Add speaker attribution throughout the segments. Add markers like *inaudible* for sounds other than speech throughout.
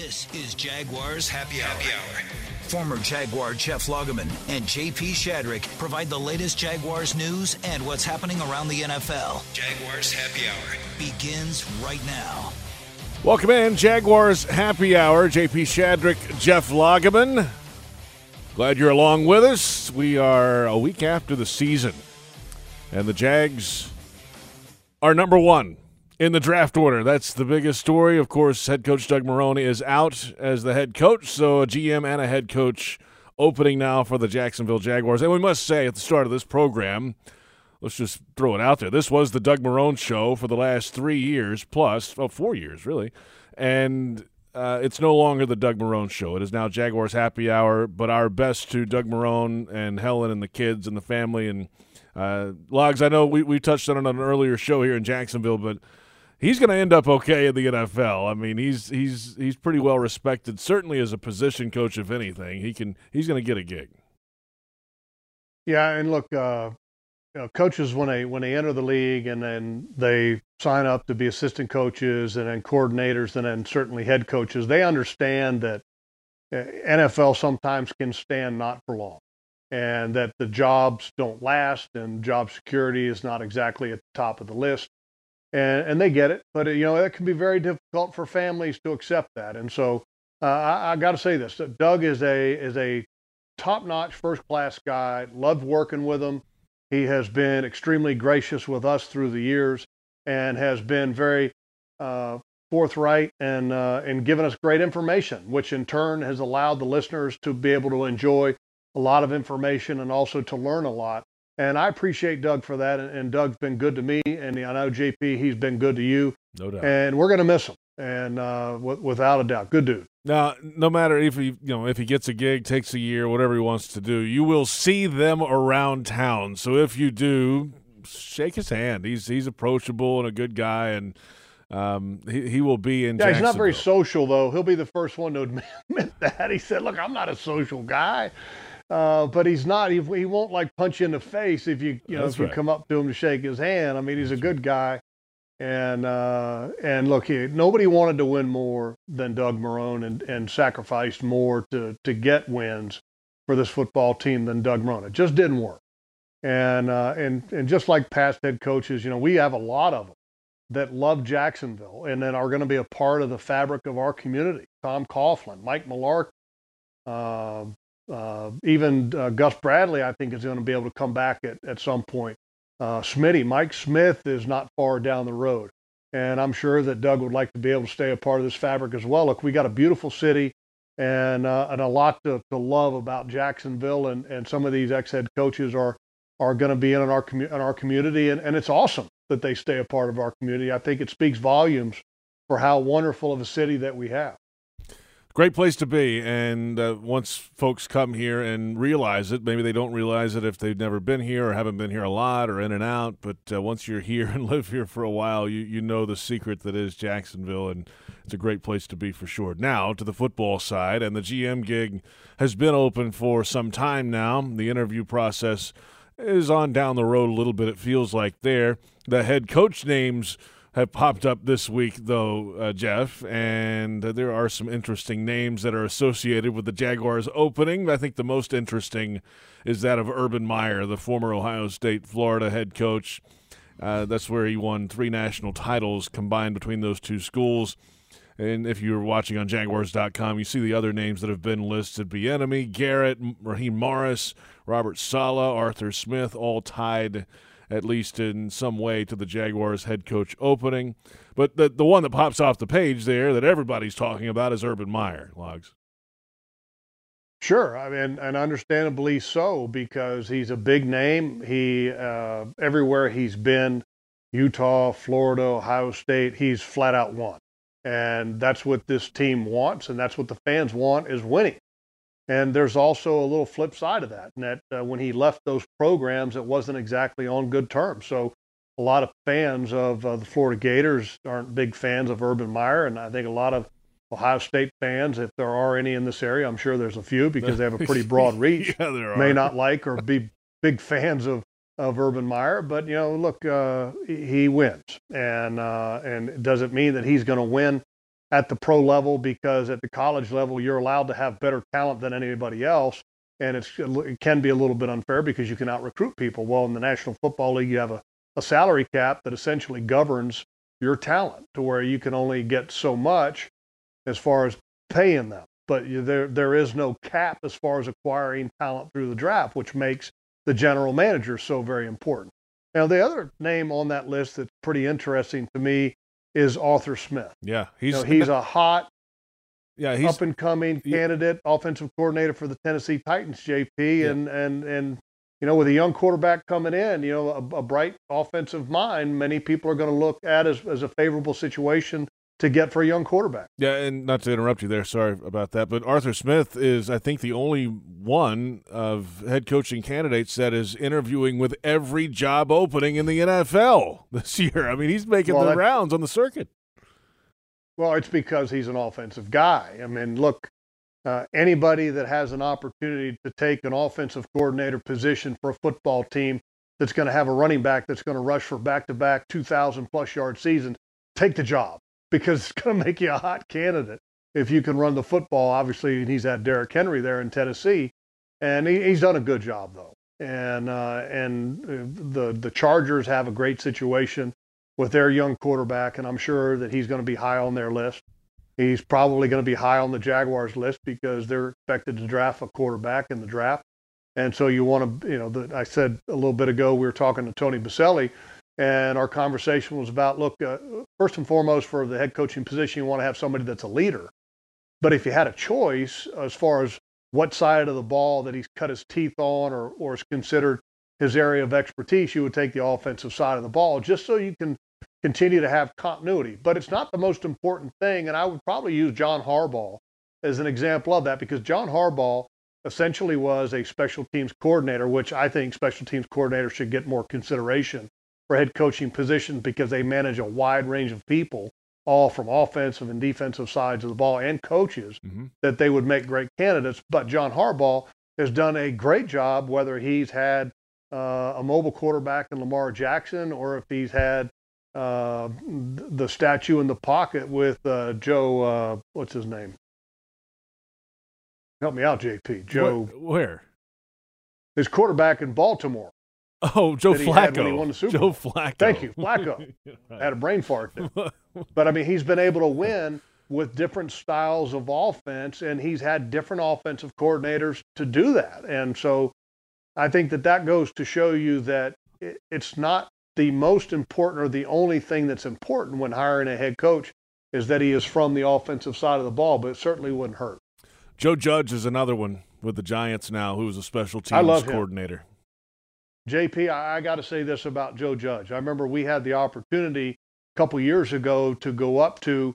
Speaker 1: This is Jaguars Happy Hour. Happy Hour. Former Jaguar Jeff Lageman and JP Shadrick provide the latest Jaguars news and what's happening around the NFL. Jaguars Happy Hour begins right now.
Speaker 2: Welcome in, Jaguars Happy Hour. JP Shadrick, Jeff Lageman. Glad you're along with us. We are a week after the season, and the Jags are number one in the draft order. That's the biggest story. Of course, head coach Doug Marrone is out as the head coach, so a GM and a head coach opening now for the Jacksonville Jaguars. And we must say at the start of this program, let's just throw it out there. This was the Doug Marrone show for the last three years plus, oh, four years really, and uh, it's no longer the Doug Marrone show. It is now Jaguars Happy Hour. But our best to Doug Marrone and Helen and the kids and the family and uh, Logs. I know we we touched on it on an earlier show here in Jacksonville, but he's going to end up okay in the NFL. I mean, he's he's he's pretty well respected, certainly as a position coach. If anything, he can he's going to get a gig.
Speaker 3: Yeah, and look, uh, you know, coaches when they when they enter the league and then they sign up to be assistant coaches and then coordinators and then certainly head coaches, they understand that uh, NFL sometimes can stand not for long and that the jobs don't last and job security is not exactly at the top of the list and and they get it. But you know, it can be very difficult for families to accept that. And so uh, I, I got to say this: Doug is a is a top notch, first class guy. Loved working with him. He has been extremely gracious with us through the years, and has been very uh, forthright and uh, and given us great information, which in turn has allowed the listeners to be able to enjoy a lot of information and also to learn a lot. And I appreciate Doug for that. And, Doug's been good to me. And I know JP, he's been good to you.
Speaker 2: No doubt.
Speaker 3: And we're going to miss him. And uh, w- without a doubt, good dude.
Speaker 2: Now, no matter if he, you know, if he gets a gig, takes a year, whatever he wants to do, you will see them around town. So if you do, shake his hand. He's he's approachable and a good guy, and um, he he will be in.
Speaker 3: Yeah, he's not very social though. He'll be the first one to *laughs* admit that. He said, "Look, I'm not a social guy." Uh, but he's not. He, he won't like punch you in the face if you you know That's if you come up to him to shake his hand. I mean, he's a good guy, and uh, and look, he, nobody wanted to win more than Doug Marrone, and and sacrificed more to to get wins for this football team than Doug Marrone. It just didn't work, and uh, and and just like past head coaches, you know, we have a lot of them that love Jacksonville and then are going to be a part of the fabric of our community. Tom Coughlin, Mike Mularkey, uh, uh, even uh, Gus Bradley, I think, is going to be able to come back at, at some point. Uh, Smitty, Mike Smith is not far down the road. And I'm sure that Doug would like to be able to stay a part of this fabric as well. Look, we got a beautiful city and, uh, and a lot to, to love about Jacksonville. And, and some of these ex head coaches are, are going to be in our, commu- in our community. And, and it's awesome that they stay a part of our community. I think it speaks volumes for how wonderful of a city that we have
Speaker 2: great place to be. And uh, once folks come here and realize it, maybe they don't realize it if they've never been here or haven't been here a lot or in and out. But uh, once you're *laughs* here and live here for a while, you you know the secret that is Jacksonville, and it's a great place to be for sure. Now to the football side, and the GM gig has been open for some time now. The interview process is on down the road a little bit. It feels like there. The head coach names have popped up this week, though, uh, Jeff, and uh, there are some interesting names that are associated with the Jaguars opening. I think the most interesting is that of Urban Meyer, the former Ohio State, Florida head coach. Uh, that's where he won three national titles combined between those two schools. And if you're watching on Jaguars.com, you see the other names that have been listed: Bieniemy, Garrett, Raheem Morris, Robert Saleh, Arthur Smith, all tied at least in some way, to the Jaguars head coach opening. But the the one that pops off the page there that everybody's talking about is Urban Meyer. Logs.
Speaker 3: Sure, I mean, and understandably so because he's a big name. He uh, everywhere he's been, Utah, Florida, Ohio State, he's flat out won, and that's what this team wants, and that's what the fans want is winning. And there's also a little flip side of that, and that uh, when he left those programs, it wasn't exactly on good terms. So a lot of fans of uh, the Florida Gators aren't big fans of Urban Meyer, and I think a lot of Ohio State fans, if there are any in this area, I'm sure there's a few because they have a *laughs* pretty broad reach,
Speaker 2: yeah, there are.
Speaker 3: may not like or be big fans of of Urban Meyer, but you know, look, uh, he wins, and uh, and does it mean that he's going to win at the pro level because at the college level you're allowed to have better talent than anybody else, and it can be a little bit unfair because you can out recruit people. Well, in the National Football League, you have a, a salary cap that essentially governs your talent to where you can only get so much as far as paying them. But you, there there is no cap as far as acquiring talent through the draft, which makes the general manager so very important. Now, the other name on that list that's pretty interesting to me is Arthur Smith.
Speaker 2: Yeah, he's
Speaker 3: you know, he's a hot,
Speaker 2: yeah, he's
Speaker 3: up and coming candidate, offensive coordinator for the Tennessee Titans, JP, yeah. and and and you know, with a young quarterback coming in, you know, a, a bright offensive mind, many people are going to look at as as a favorable situation to get for a young quarterback.
Speaker 2: Yeah, and not to interrupt you there, sorry about that, but Arthur Smith is, I think, the only one of head coaching candidates that is interviewing with every job opening in the NFL *laughs* this year. I mean, he's making well, the that, rounds on the circuit.
Speaker 3: Well, it's because he's an offensive guy. I mean, look, uh, anybody that has an opportunity to take an offensive coordinator position for a football team that's going to have a running back that's going to rush for back-to-back 2,000 plus yard seasons, take the job because it's going to make you a hot candidate if you can run the football. Obviously, he's had Derrick Henry there in Tennessee, and he, he's done a good job though. And uh, and uh, the the Chargers have a great situation with their young quarterback, and I'm sure that he's going to be high on their list. He's probably going to be high on the Jaguars list because they're expected to draft a quarterback in the draft. And so you want to, you know, the, I said a little bit ago we were talking to Tony Boselli and our conversation was about look, uh, first and foremost, for the head coaching position, you want to have somebody that's a leader. But if you had a choice as far as what side of the ball that he's cut his teeth on or, or is considered his area of expertise, you would take the offensive side of the ball just so you can continue to have continuity. But it's not the most important thing. And I would probably use John Harbaugh as an example of that because John Harbaugh essentially was a special teams coordinator, which I think special teams coordinators should get more consideration for head coaching positions because they manage a wide range of people, all from offensive and defensive sides of the ball and coaches, mm-hmm. that they would make great candidates. But John Harbaugh has done a great job, whether he's had uh, a mobile quarterback in Lamar Jackson or if he's had uh, the statue in the pocket with uh, Joe, uh, what's his name? Help me out, JP. Joe.
Speaker 2: Where?
Speaker 3: His quarterback in Baltimore.
Speaker 2: Oh, Joe Flacco. Joe Flacco.
Speaker 3: Thank you, Flacco. right. *laughs* Had a brain fart there. but I mean, he's been able to win with different styles of offense, and he's had different offensive coordinators to do that. And so, I think that that goes to show you that it's not the most important or the only thing that's important when hiring a head coach is that he is from the offensive side of the ball, but it certainly wouldn't hurt.
Speaker 2: Joe Judge is another one with the Giants now, who's a special teams coordinator. Him.
Speaker 3: JP, I, I got to say this about Joe Judge. I remember we had the opportunity a couple years ago to go up to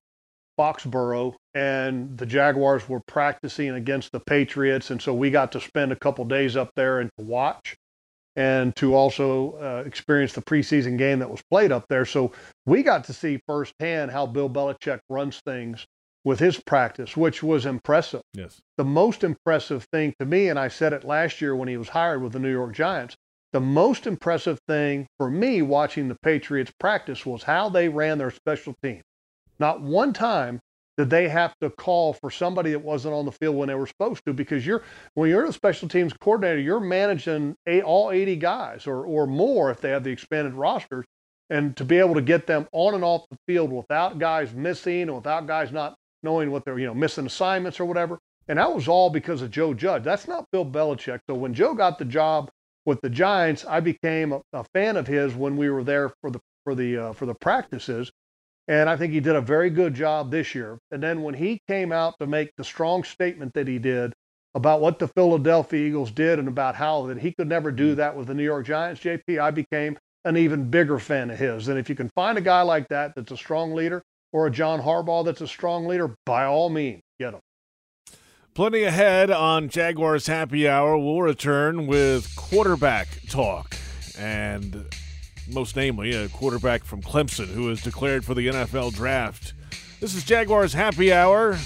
Speaker 3: Foxborough, and the Jaguars were practicing against the Patriots, and so we got to spend a couple days up there and to watch and to also uh, experience the preseason game that was played up there. So we got to see firsthand how Bill Belichick runs things with his practice, which was impressive.
Speaker 2: Yes.
Speaker 3: The most impressive thing to me, and I said it last year when he was hired with the New York Giants, the most impressive thing for me watching the Patriots practice was how they ran their special team. Not one time did they have to call for somebody that wasn't on the field when they were supposed to because you're when you're a special teams coordinator, you're managing eight, all 80 guys or or more if they have the expanded rosters and to be able to get them on and off the field without guys missing and without guys not knowing what they're, you know, missing assignments or whatever. And that was all because of Joe Judge. That's not Bill Belichick. So when Joe got the job with the Giants, I became a, a fan of his when we were there for the for the uh, for the practices, and I think he did a very good job this year. And then when he came out to make the strong statement that he did about what the Philadelphia Eagles did and about how that he could never do mm. that with the New York Giants, JP, I became an even bigger fan of his. And if you can find a guy like that that's a strong leader, or a John Harbaugh that's a strong leader, by all means, get him.
Speaker 2: Plenty ahead on Jaguars Happy Hour. We'll return with quarterback talk and most namely a quarterback from Clemson who is declared for the NFL draft. This is Jaguars Happy Hour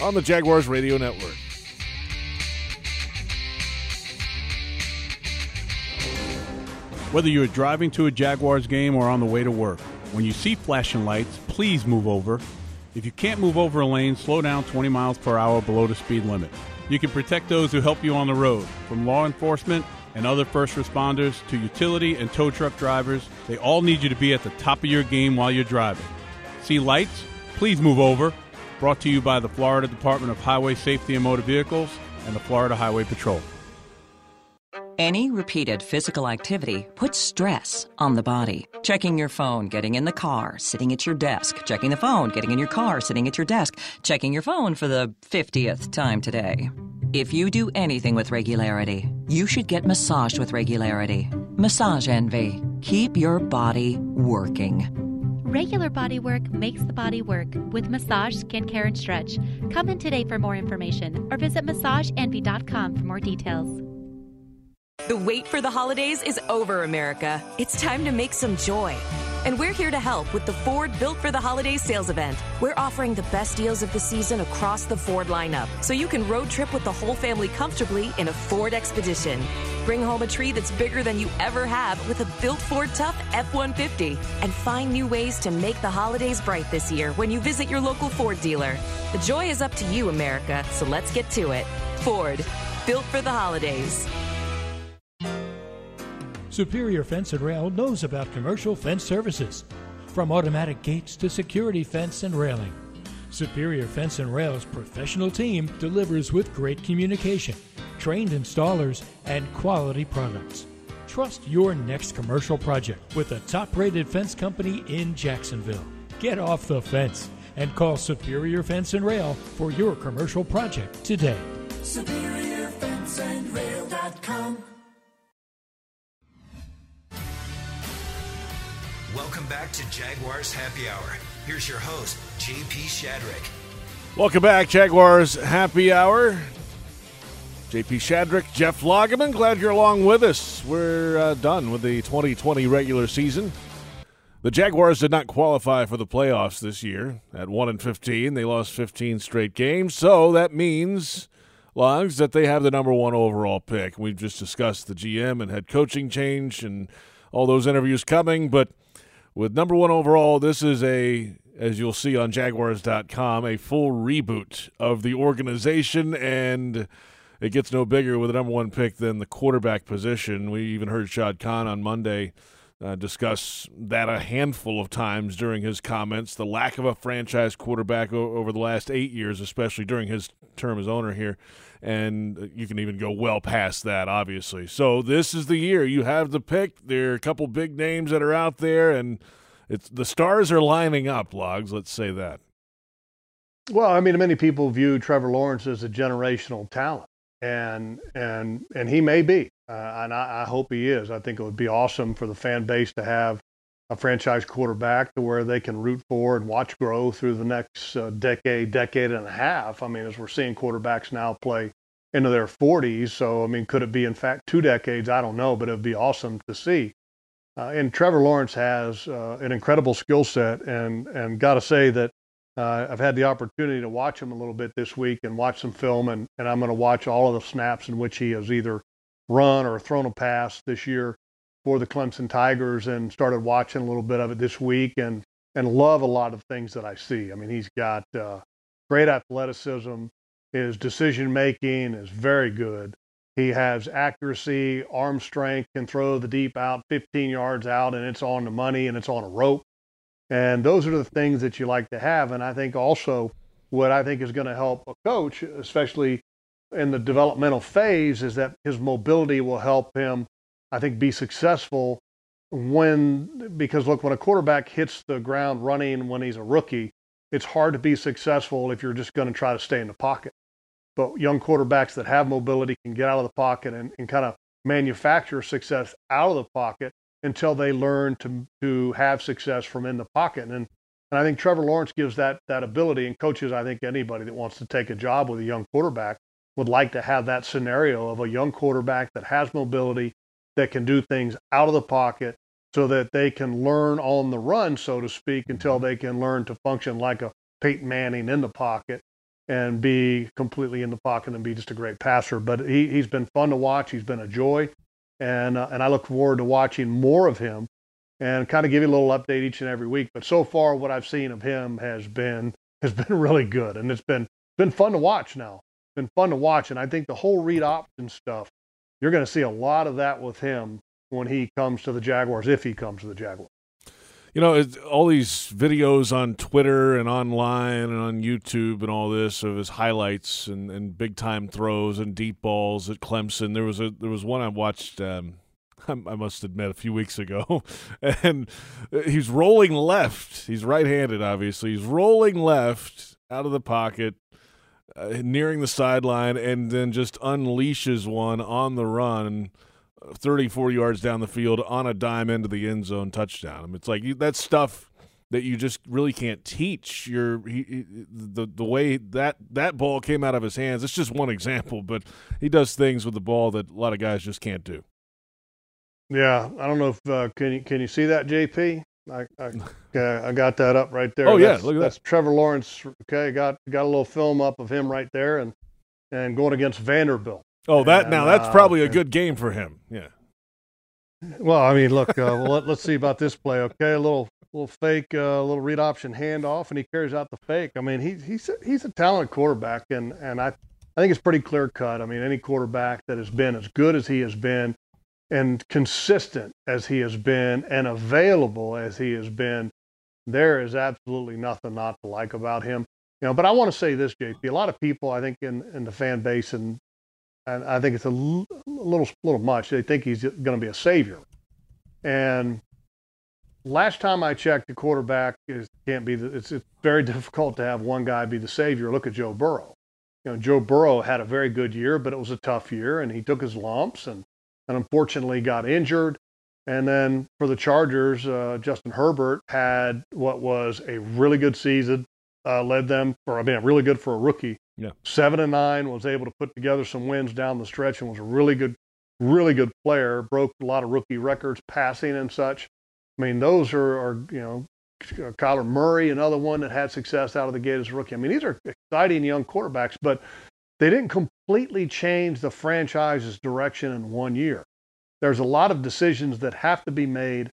Speaker 2: on the Jaguars Radio Network.
Speaker 4: Whether you're driving to a Jaguars game or on the way to work, when you see flashing lights, please move over If you can't move over a lane, slow down 20 miles per hour below the speed limit. You can protect those who help you on the road, from law enforcement and other first responders to utility and tow truck drivers. They all need you to be at the top of your game while you're driving. See lights? Please move over. Brought to you by the Florida Department of Highway Safety and Motor Vehicles and the Florida Highway Patrol.
Speaker 5: Any repeated physical activity puts stress on the body. Checking your phone, getting in the car, sitting at your desk, checking the phone, getting in your car, sitting at your desk, checking your phone for the 50th time today. If you do anything with regularity, you should get massaged with regularity. Massage Envy. Keep your body working.
Speaker 6: Regular body work makes the body work with massage, skincare, and stretch. Come in today for more information or visit massageenvy.com for more details.
Speaker 7: The wait for the holidays is over, America. It's time to make some joy. And we're here to help with the Ford Built for the Holidays sales event. We're offering the best deals of the season across the Ford lineup, so you can road trip with the whole family comfortably in a Ford Expedition. Bring home a tree that's bigger than you ever have with a built Ford Tough F 150. And find new ways to make the holidays bright this year when you visit your local Ford dealer. The joy is up to you, America, so let's get to it. Ford, built for the holidays.
Speaker 8: Superior Fence and Rail knows about commercial fence services, from automatic gates to security fence and railing. Superior Fence and Rail's professional team delivers with great communication, trained installers, and quality products. Trust your next commercial project with a top rated fence company in Jacksonville. Get off the fence and call Superior Fence and Rail for your commercial project today.
Speaker 1: SuperiorFenceandRail.com Welcome back to Jaguars Happy Hour. Here's your host, JP Shadrick.
Speaker 2: Welcome back, Jaguars Happy Hour. JP Shadrick, Jeff Lageman, glad you're along with us. We're uh, done with the 2020 regular season. The Jaguars did not qualify for the playoffs this year. At 1 and 15, they lost 15 straight games. So that means, Logs, that they have the number one overall pick. We've just discussed the GM and head coaching change and all those interviews coming, but with number one overall, this is a, as you'll see on Jaguars.com, a full reboot of the organization, and it gets no bigger with a number one pick than the quarterback position. We even heard Shad Khan on Monday uh, discuss that a handful of times during his comments. The lack of a franchise quarterback o- over the last eight years, especially during his term as owner here. And you can even go well past that, obviously. So this is the year. You have the pick. There are a couple big names that are out there, and it's the stars are lining up, Logs. Let's say that.
Speaker 3: Well, I mean, many people view Trevor Lawrence as a generational talent, and and and he may be, uh, and I, I hope he is. I think it would be awesome for the fan base to have a franchise quarterback to where they can root for and watch grow through the next uh, decade, decade and a half. I mean, as we're seeing quarterbacks now play into their 40s, so I mean, could it be in fact two decades? I don't know, but it would be awesome to see. Uh, and Trevor Lawrence has uh, an incredible skill set, and and got to say that uh, I've had the opportunity to watch him a little bit this week and watch some film, and, and I'm going to watch all of the snaps in which he has either run or thrown a pass this year for the Clemson Tigers, and started watching a little bit of it this week, and and love a lot of things that I see. I mean, he's got uh, great athleticism. His decision making is very good. He has accuracy, arm strength, can throw the deep out 15 yards out, and it's on the money and it's on a rope. And those are the things that you like to have. And I think also what I think is going to help a coach, especially in the developmental phase, is that his mobility will help him, I think, be successful when, because look, when a quarterback hits the ground running when he's a rookie, it's hard to be successful if you're just going to try to stay in the pocket. But young quarterbacks that have mobility can get out of the pocket and, and kind of manufacture success out of the pocket until they learn to to have success from in the pocket. And and I think Trevor Lawrence gives that that ability. And coaches, I think anybody that wants to take a job with a young quarterback would like to have that scenario of a young quarterback that has mobility, that can do things out of the pocket, so that they can learn on the run, so to speak, until they can learn to function like a Peyton Manning in the pocket and be completely in the pocket and be just a great passer. But he, he's been fun to watch. He's been a joy. And, uh, and I look forward to watching more of him and kind of give you a little update each and every week. But so far, what I've seen of him has been has *laughs* been really good, and it's been been fun to watch. Now, it's been fun to watch, and I think the whole read option stuff, you're going to see a lot of that with him when he comes to the Jaguars, if he comes to the Jaguars.
Speaker 2: You know, all these videos on Twitter and online and on YouTube and all this of his highlights and, and big time throws and deep balls at Clemson. There was a there was one I watched. Um, *laughs* I must admit, a few weeks ago, *laughs* and he's rolling left. He's right-handed, obviously. He's rolling left out of the pocket, uh, nearing the sideline, and then just unleashes one on the run 34 yards down the field on a dime into the end zone touchdown. I mean, it's like that's stuff that you just really can't teach. Your he, the the way that that ball came out of his hands. It's just one example, but he does things with the ball that a lot of guys just can't do.
Speaker 3: Yeah, I don't know if uh, can you can you see that JP? I I, *laughs* I got that up right there.
Speaker 2: Oh
Speaker 3: that's,
Speaker 2: yeah, look at
Speaker 3: that's
Speaker 2: that.
Speaker 3: Trevor Lawrence. Okay, got got a little film up of him right there, and and going against Vanderbilt.
Speaker 2: Oh, that now that's uh, probably a good game for him. Yeah.
Speaker 3: Well, I mean, look. Uh, well, let, *laughs* us see about this play. Okay, a little little fake, uh, a uh, little read option handoff, and he carries out the fake. I mean, he, he's he's a talented quarterback, and and I I think it's pretty clear cut. I mean, any quarterback that has been as good as he has been, and consistent as he has been, and available as he has been, there is absolutely nothing not to like about him. You know, but I want to say this, JP. A lot of people, I think, in, in the fan base and and I think it's a little little much. They think he's going to be a savior. And last time I checked, the quarterback is can't be. The, it's, it's very *laughs* difficult to have one guy be the savior. Look at Joe Burrow. You know, Joe Burrow had a very good year, but it was a tough year, and he took his lumps and and unfortunately got injured. And then for the Chargers, uh, Justin Herbert had what was a really good season, uh, led them for I mean, really good for a rookie
Speaker 2: yeah.
Speaker 3: Seven and nine was able to put together some wins down the stretch and was a really good, really good player. Broke a lot of rookie records, passing and such. I mean, those are, are you know, Kyler Murray, another one that had success out of the gate as a rookie. I mean, these are exciting young quarterbacks, but they didn't completely change the franchise's direction in one year. There's a lot of decisions that have to be made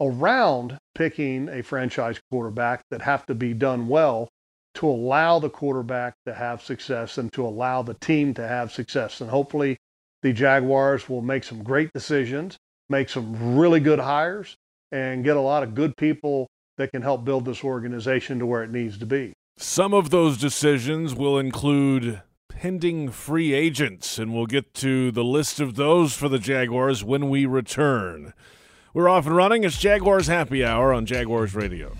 Speaker 3: around picking a franchise quarterback that have to be done well to allow the quarterback to have success and to allow the team to have success. And hopefully, the Jaguars will make some great decisions, make some really good hires, and get a lot of good people that can help build this organization to where it needs to be.
Speaker 2: Some of those decisions will include pending free agents, and we'll get to the list of those for the Jaguars when we return. We're off and running. It's Jaguars Happy Hour on Jaguars Radio.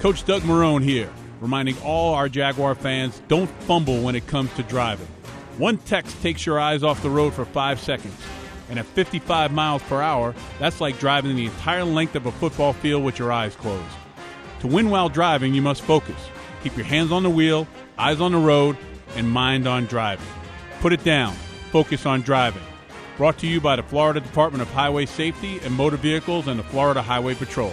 Speaker 4: Coach Doug Marrone here, reminding all our Jaguar fans don't fumble when it comes to driving. One text takes your eyes off the road for five seconds. And at 55 miles per hour, that's like driving the entire length of a football field with your eyes closed. To win while driving, you must focus. Keep your hands on the wheel, eyes on the road, and mind on driving. Put it down. Focus on driving. Brought to you by the Florida Department of Highway Safety and Motor Vehicles and the Florida Highway Patrol.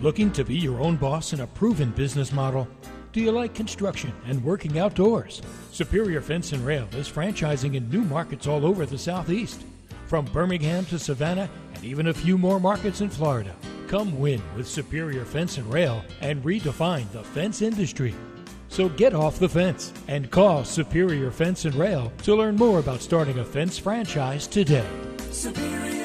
Speaker 8: Looking to be your own boss in a proven business model? Do you like construction and working outdoors? Superior Fence and Rail is franchising in new markets all over the Southeast, from Birmingham to Savannah and even a few more markets in Florida. Come win with Superior Fence and Rail and redefine the fence industry. So get off the fence and call Superior Fence and Rail to learn more about starting a fence franchise today.
Speaker 9: SuperiorFenceandRail.com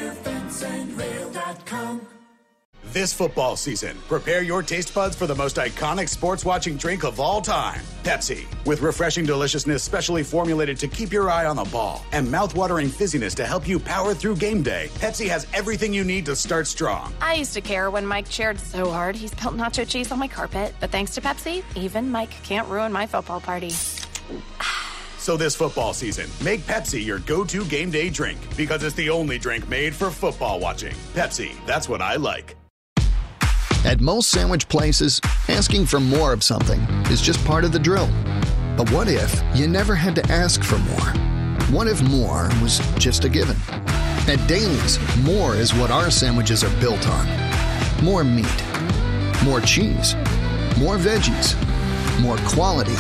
Speaker 9: this football season, prepare your taste buds for the most iconic sports watching drink of all time Pepsi. With refreshing deliciousness specially formulated to keep your eye on the ball and mouthwatering fizziness to help you power through game day, Pepsi has everything you need to start strong.
Speaker 10: I used to care when Mike cheered so hard he spilled nacho cheese on my carpet, but thanks to Pepsi, even Mike can't ruin my football party.
Speaker 9: So this football season, make Pepsi your go-to game day drink because it's the only drink made for football watching. Pepsi, that's what I like.
Speaker 11: At most sandwich places, asking for more of something is just part of the drill. But what if you never had to ask for more? What if more was just a given? At Dailies, more is what our sandwiches are built on. More meat, more cheese, more veggies, more quality,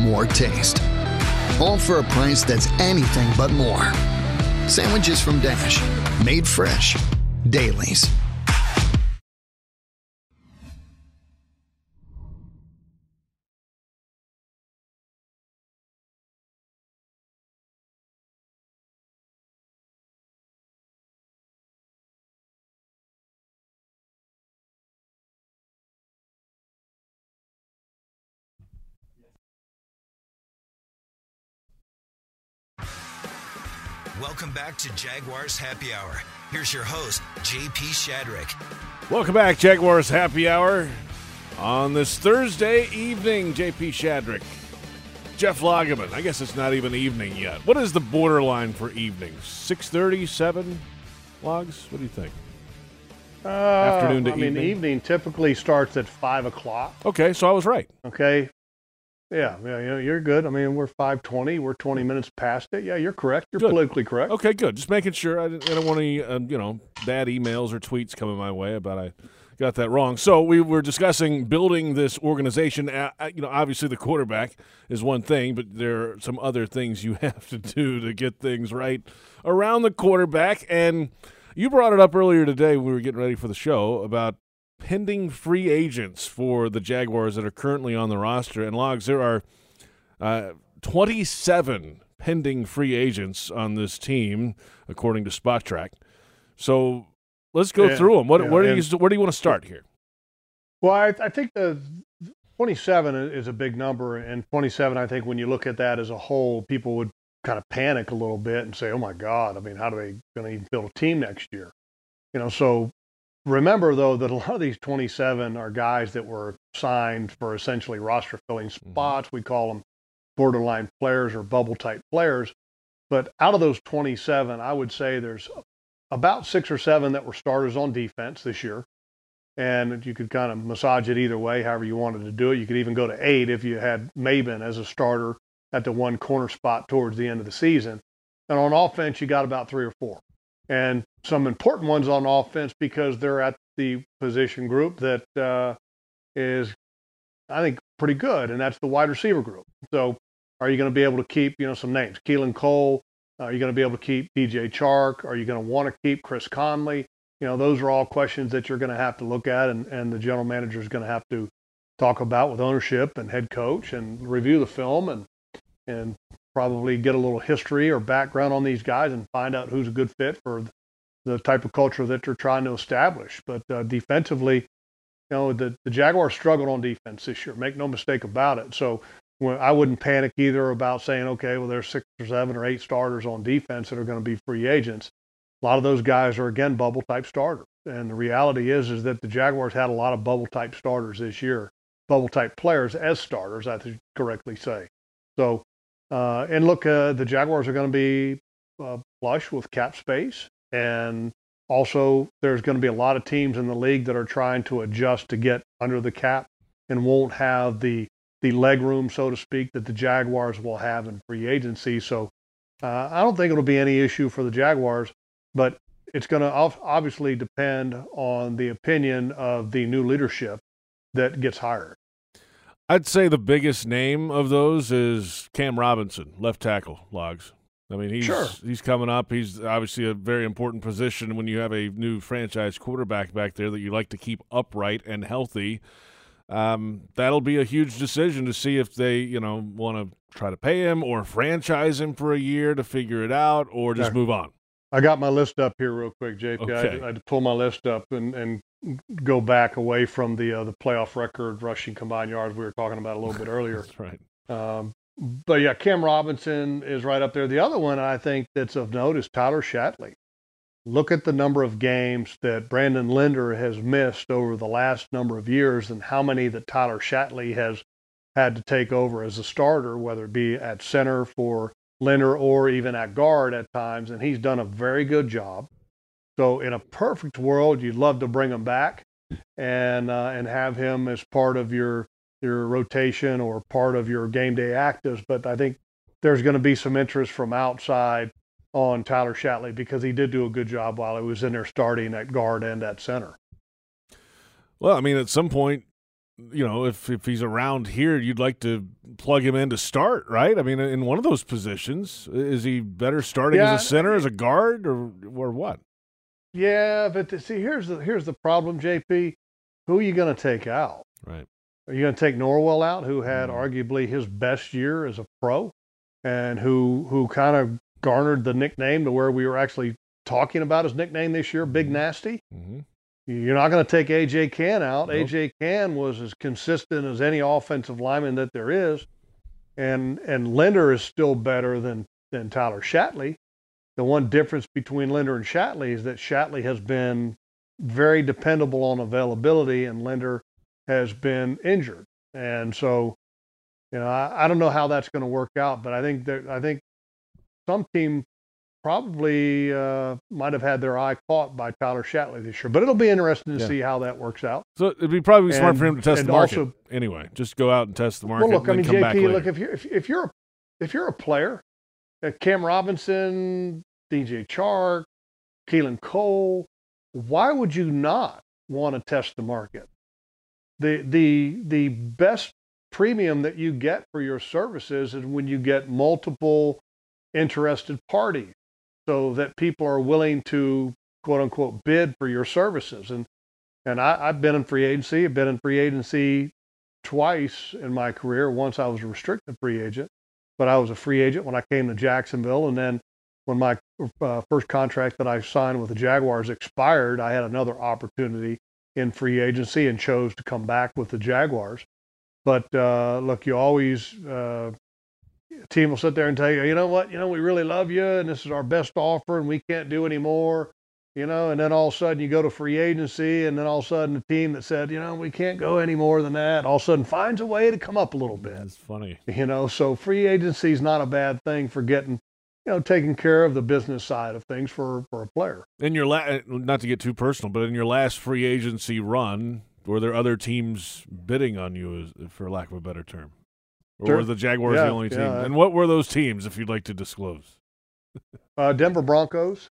Speaker 11: more taste. all for a price that's anything but more. Sandwiches from Dash, made fresh. Dailies.
Speaker 1: Welcome back to Jaguars Happy Hour. Here's your host, JP Shadrick.
Speaker 2: Welcome back, Jaguars Happy Hour. On this Thursday evening, JP Shadrick, Jeff Lageman. I guess it's not even evening yet. What is the borderline for evenings? 6.30, 7 logs? What do you think?
Speaker 3: Uh, Afternoon to I evening? mean, evening typically starts at 5 o'clock.
Speaker 2: Okay, so I was right.
Speaker 3: Okay, yeah, yeah, you're good. I mean, we're 520. We're 20 minutes past it. Yeah, you're correct. You're good. politically correct.
Speaker 2: Okay, good. Just making sure. I, didn't, I don't want any, uh, you know, bad emails or tweets coming my way about I got that wrong. So we were discussing building this organization. Uh, you know, obviously the quarterback is one thing, but there are some other things you *laughs* have to do to get things right around the quarterback. And you brought it up earlier today when we were getting ready for the show about pending free agents for the Jaguars that are currently on the roster. And logs, there are uh, 27 pending free agents on this team, according to Spotrac. So let's go
Speaker 3: yeah,
Speaker 2: through them. What, yeah, where, do you, where do you want to start here?
Speaker 3: Well, I, I think the 27 is a big number, and 27, I think when you look at that as a whole, people would kind of panic a little bit and say, "Oh my God! I mean, how do they going to even build a team next year?" You know, so Remember, though, that a lot of these 27 are guys that were signed for essentially roster filling mm-hmm. spots. Mm-hmm. We call them borderline players or bubble type players. But out of those 27, I would say there's about six or seven that were starters on defense this year. And you could kind of massage it either way, however you wanted to do it. You could even go to eight if you had Maben as a starter at the one corner spot towards the end of the season. And on offense, you got about three or four and some important ones on offense because they're at the position group that uh, is, I think, pretty good, and that's the wide receiver group. So, are you going to be able to keep, you know, some names? Keelan Cole. Are you going to be able to keep DJ Chark? Are you going to want to keep Chris Conley? You know, those are all questions that you're going to have to look at, and, and the general manager is going to have to talk about with ownership and head coach and review the film and and probably get a little history or background on these guys and find out who's a good fit for the type of culture that they're trying to establish. But uh, defensively, you know, the, the Jaguars struggled on defense this year. Make no mistake about it. So when, I wouldn't panic either about saying, okay, well, there's six or seven or eight starters on defense that are going to be free agents. A lot of those guys are again bubble type starters. And the reality is, is that the Jaguars had a lot of bubble type starters this year, bubble type players as starters, I should correctly say. So uh, and look, uh, the Jaguars are going to be uh, flush with cap space. And also, there's going to be a lot of teams in the league that are trying to adjust to get under the cap and won't have the the leg room, so to speak, that the Jaguars will have in free agency. So uh, I don't think it'll be any issue for the Jaguars, but it's going to obviously depend on the opinion of the new leadership that gets hired.
Speaker 2: I'd say the biggest name of those is Cam Robinson, left tackle, logs. I mean, he's
Speaker 3: sure.
Speaker 2: he's coming up. He's obviously a very important position when you have a new franchise quarterback back there that you like to keep upright and healthy. Um, that'll be a huge decision to see if they, you know, want to try to pay him or franchise him for a year to figure it out, or just move on.
Speaker 3: I got my list up here real quick, JP. Okay. I, I had to pull my list up and, and go back away from the uh, the playoff record rushing combined yards we were talking about a little bit *laughs* earlier.
Speaker 2: that's right.
Speaker 3: Um, but yeah, Cam Robinson is right up there. The other one I think that's of note is Tyler Shatley. Look at the number of games that Brandon Linder has missed over the last number of years and how many that Tyler Shatley has had to take over as a starter, whether it be at center for Linder or even at guard at times. And he's done a very good job. So in a perfect world, you'd love to bring him back and uh, and have him as part of your your rotation or part of your game day actives. But I think there's going to be some interest from outside on Tyler Shatley because he did do a good job while he was in there starting at guard and at center.
Speaker 2: Well, I mean, at some point, you know, if if he's around here, you'd like to plug him in to start, right? I mean, in one of those positions, is he better starting yeah, as a center, as a guard, or or what?
Speaker 3: Yeah, but see, here's the here's the problem, JP. Who are you going to take out?
Speaker 2: Right.
Speaker 3: Are you going to take Norwell out, who had mm-hmm. arguably his best year as a pro, and who who kind of garnered the nickname to where we were actually talking about his nickname this year, Big mm-hmm. Nasty? Mm-hmm. You're not going to take AJ Cann out. Nope. AJ Cann was as consistent as any offensive lineman that there is, and and Linder is still better than than Tyler Shatley. The one difference between Linder and Shatley is that Shatley has been very dependable on availability, and Linder has been injured. And so, you know, I, I don't know how that's going to work out, but I think that I think some team probably uh, might have had their eye caught by Tyler Shatley this year. But it'll be interesting to yeah. see how that works out.
Speaker 2: So it'd be probably and, smart for him to test the market also, anyway. Just go out and test the market.
Speaker 3: Well, look,
Speaker 2: I
Speaker 3: mean, JP, look if you're if, if you're a, if you're a player, uh, Cam Robinson, DJ Chark, Keelan Cole, why would you not want to test the market? The the the best premium that you get for your services is when you get multiple interested parties so that people are willing to quote unquote bid for your services. And and I, have been in free agency. I've been in free agency twice in my career. Once I was a restricted free agent, but I was a free agent when I came to Jacksonville. And then when my uh, first contract that I signed with the Jaguars expired, I had another opportunity in free agency and chose to come back with the Jaguars. But uh, look, you always uh, team will sit there and tell you, you know what, you know, we really love you and this is our best offer and we can't do any more, you know, and then all of a sudden you go to free agency and then all of a sudden the team that said, you know, we can't go any more than that, all of a sudden finds a way to come up a little bit.
Speaker 2: It's funny.
Speaker 3: You know, so free agency is not a bad thing for getting, you know, taking care of the business side of things for, for a player.
Speaker 2: In your la- not to get too personal, but in your last free agency run, were there other teams bidding on you, for lack of a better term? Or sure. were the Jaguars
Speaker 3: yeah,
Speaker 2: the only team?
Speaker 3: Yeah.
Speaker 2: And what were those teams, if you'd like to disclose? *laughs*
Speaker 3: uh, Denver Broncos.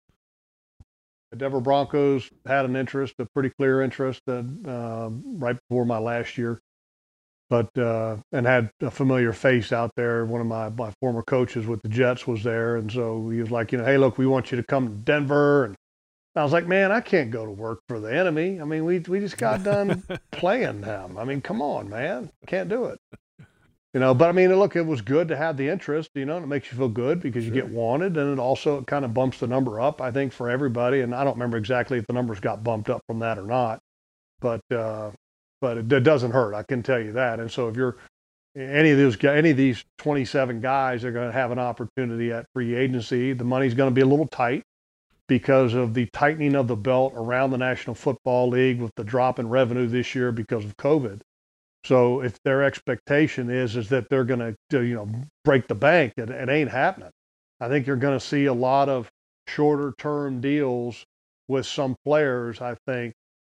Speaker 3: The Denver Broncos had an interest, a pretty clear interest, uh, right before my last year, but uh, and had a familiar face out there. One of my, my former coaches with the Jets was there, and so he was like, you know, hey, look, we want you to come to Denver, and I was like, man, I can't go to work for the enemy. I mean, we we just got done *laughs* playing them. I mean, come on, man, I can't do it. You know, but I mean, look, it was good to have the interest, you know, and it makes you feel good because sure. you get wanted and it also it kind of bumps the number up, I think, for everybody. And I don't remember exactly if the numbers got bumped up from that or not, but, uh, but it, it doesn't hurt. I can tell you that. And so if you're any of those, any of these 27 guys are going to have an opportunity at free agency, the money's going to be a little tight because of the tightening of the belt around the National Football League with the drop in revenue this year because of COVID. So if their expectation is is that they're going to you know break the bank, it, it ain't happening. I think you're going to see a lot of shorter term deals with some players. I think,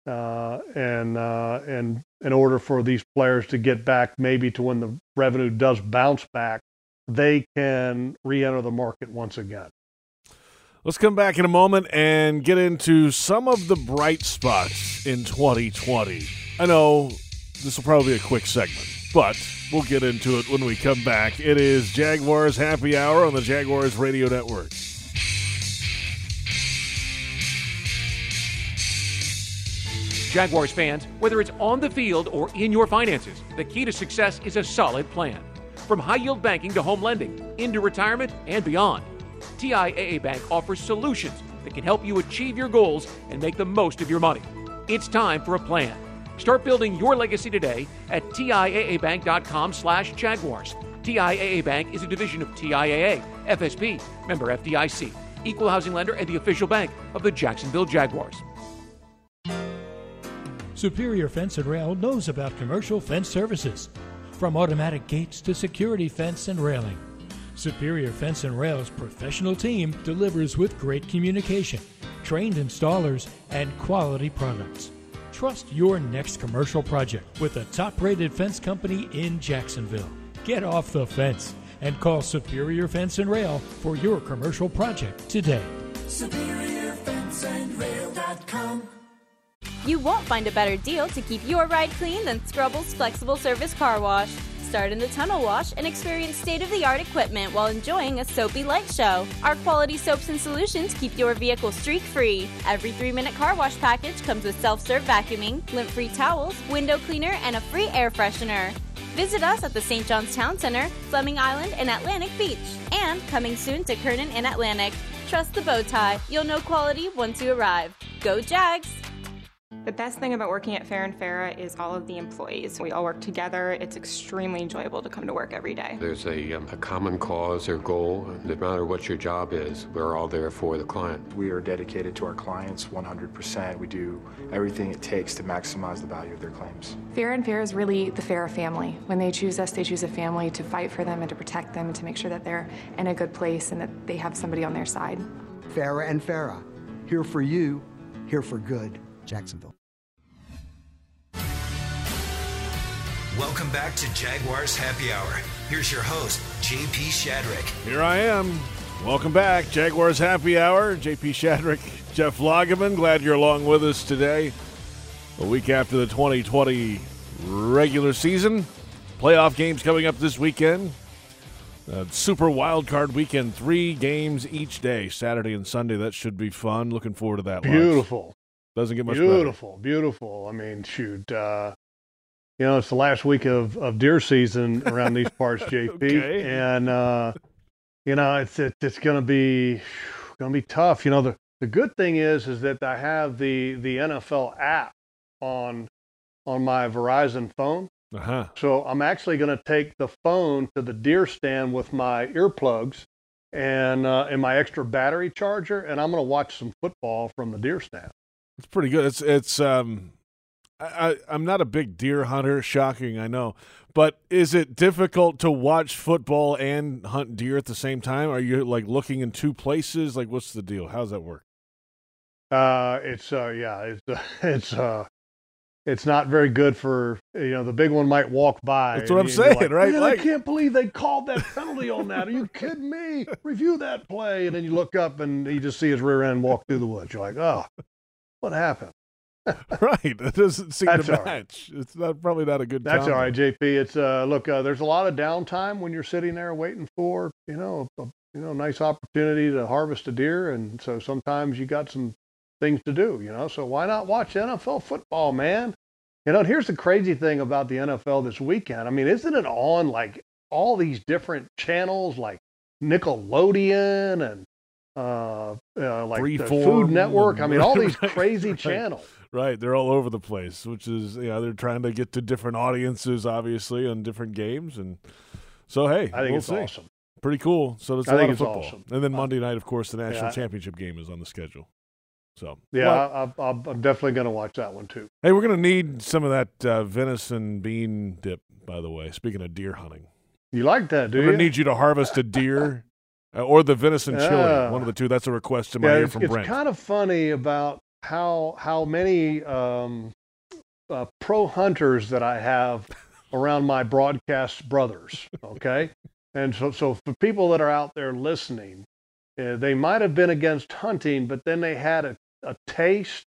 Speaker 3: uh, and uh, and in order for these players to get back, maybe to when the revenue does bounce back, they can re-enter the market once again.
Speaker 2: Let's come back in a moment and get into some of the bright spots in 2020. I know this will probably be a quick segment, but we'll get into it when we come back. It is Jaguars Happy Hour on the Jaguars Radio Network.
Speaker 12: Jaguars fans, whether it's on the field or in your finances, the key to success is a solid plan. From high yield banking to home lending, into retirement, and beyond, TIAA Bank offers solutions that can help you achieve your goals and make the most of your money. It's time for a plan. Start building your legacy today at TIAABank.com slash Jaguars. TIAA Bank is a division of TIAA, FSB, member FDIC, equal housing lender, and the official bank of the Jacksonville Jaguars.
Speaker 8: Superior Fence and Rail knows about commercial fence services, from automatic gates to security fence and railing. Superior Fence and Rail's professional team delivers with great communication, trained installers, and quality products. Trust your next commercial project with a top rated fence company in Jacksonville. Get off the fence and call Superior Fence and Rail for your commercial project today.
Speaker 13: SuperiorFenceandRail.com You won't find a better deal to keep your ride clean than Scrubble's flexible service car wash. Start in the tunnel wash and experience state of the art equipment while enjoying a soapy light show. Our quality soaps and solutions keep your vehicle streak free. Every three minute car wash package comes with self serve vacuuming, lint free towels, window cleaner, and a free air freshener. Visit us at the St. John's Town Center, Fleming Island, and Atlantic Beach. And coming soon to Kernan and Atlantic. Trust the bow tie. You'll know quality once you arrive. Go Jags!
Speaker 14: The best thing about working at Farah and Farah is all of the employees. We all work together. It's extremely enjoyable to come to work every day.
Speaker 15: There's a, um, a common cause or goal. No matter what your job is, we're all there for the client.
Speaker 16: We are dedicated to our clients 100%. We do everything it takes to maximize the value of their claims.
Speaker 14: Farah and Farah is really the Farah family. When they choose us, they choose a family to fight for them and to protect them and to make sure that they're in a good place and that they have somebody on their side.
Speaker 17: Farah and Farah, here for you, here for good. Jacksonville.
Speaker 1: Welcome back to Jaguars Happy Hour. Here's your host, JP Shadrick.
Speaker 2: Here I am. Welcome back, Jaguars Happy Hour. JP Shadrick, *laughs* Jeff Lageman. Glad you're along with us today. A week after the 2020 regular season. Playoff games coming up this weekend. Uh, super wild card weekend, three games each day, Saturday and Sunday. That should be fun. Looking forward to that.
Speaker 3: Beautiful.
Speaker 2: Doesn't get much
Speaker 3: beautiful,
Speaker 2: better.
Speaker 3: beautiful. I mean, shoot. Uh, you know, it's the last week of, of deer season around these *laughs* parts, JP,
Speaker 2: okay.
Speaker 3: and uh, you know, it's it, it's going to be going to be tough. You know, the the good thing is is that I have the the NFL app on on my Verizon phone.
Speaker 2: Uh-huh.
Speaker 3: So I'm actually going to take the phone to the deer stand with my earplugs and uh, and my extra battery charger, and I'm going to watch some football from the deer stand.
Speaker 2: It's pretty good. It's it's um I, I'm not a big deer hunter. Shocking, I know. But is it difficult to watch football and hunt deer at the same time? Are you like looking in two places? Like, what's the deal? How does that work?
Speaker 3: Uh, it's uh, yeah, it's uh, *laughs* it's uh, it's not very good for you know the big one might walk by.
Speaker 2: That's what I'm saying,
Speaker 3: like,
Speaker 2: right? Like,
Speaker 3: I can't believe they called that penalty on that. Are you kidding me? Review that play, and then you look up and you just see his rear end walk through the woods. You're like, oh, what happened? *laughs*
Speaker 2: right. It doesn't seem
Speaker 3: That's
Speaker 2: to
Speaker 3: all
Speaker 2: match. It's not probably not a good.
Speaker 3: That's
Speaker 2: combo.
Speaker 3: all right, JP. It's uh, look, uh, there's a lot of downtime when you're sitting there waiting for you know a, you know nice opportunity to harvest a deer, and so sometimes you got some things to do. You know, so why not watch NFL football, man? You know, and here's the crazy thing about the NFL this weekend. I mean, isn't it on like all these different channels, like Nickelodeon and uh, uh like the Food Network? I mean, all these *laughs* crazy
Speaker 2: right.
Speaker 3: channels.
Speaker 2: Right, they're all over the place, which is you know they're trying to get to different audiences, obviously, on different games, and so hey,
Speaker 3: I think
Speaker 2: we'll
Speaker 3: it's
Speaker 2: see.
Speaker 3: awesome.
Speaker 2: Pretty cool. So there's a
Speaker 3: I
Speaker 2: lot of football,
Speaker 3: awesome.
Speaker 2: and then
Speaker 3: Uh,
Speaker 2: Monday night, of course, the national
Speaker 3: yeah.
Speaker 2: championship game is on the schedule. So
Speaker 3: Yeah,
Speaker 2: well,
Speaker 3: I, I'm definitely going to watch that one too.
Speaker 2: hey, we're gonna need some of that uh, venison bean dip. By the way, speaking of deer hunting,
Speaker 3: You like that, do
Speaker 2: we're need you to harvest a deer. uh, Or the venison chili,
Speaker 3: Yeah.
Speaker 2: one of the two. That's a request to my
Speaker 3: yeah,
Speaker 2: ear
Speaker 3: it's,
Speaker 2: from
Speaker 3: it's
Speaker 2: Brent.
Speaker 3: kind of funny about how how many um, uh, pro hunters that I have around my broadcast brothers. Okay, and so so for people that are out there listening, uh, they might have been against hunting, but then they had a, a taste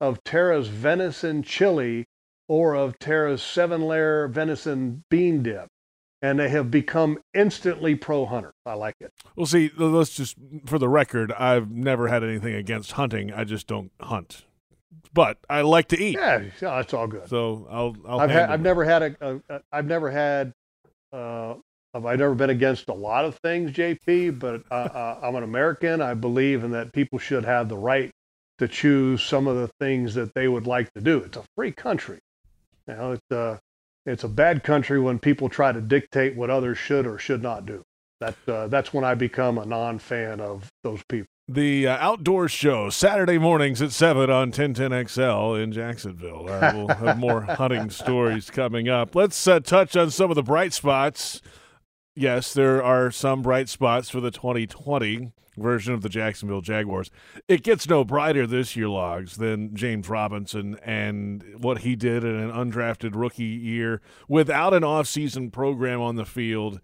Speaker 3: of Tara's venison chili or of Tara's seven layer venison bean dip, and they have become instantly pro hunter. I like it.
Speaker 2: Well, see, let's just for the record, I've never had anything against hunting. I just don't hunt, but I like to eat.
Speaker 3: Yeah, yeah, that's all good.
Speaker 2: So I'll. I'll
Speaker 3: I've had,
Speaker 2: handle
Speaker 3: I've never had a, a, a I've never had uh, I've never been against a lot of things, JP. But uh, uh, I'm an American. I believe in that people should have the right to choose some of the things that they would like to do. It's a free country. You know, it's uh, it's a bad country when people try to dictate what others should or should not do. That uh, that's when I become a non-fan of those people.
Speaker 2: The uh, outdoor show Saturday mornings at seven on 1010XL in Jacksonville. Uh, we'll have more *laughs* hunting stories coming up. Let's uh, touch on some of the bright spots. Yes, there are some bright spots for the 2020 version of the Jacksonville Jaguars. It gets no brighter this year, logs, than James Robinson and what he did in an undrafted rookie year without an offseason program on the field.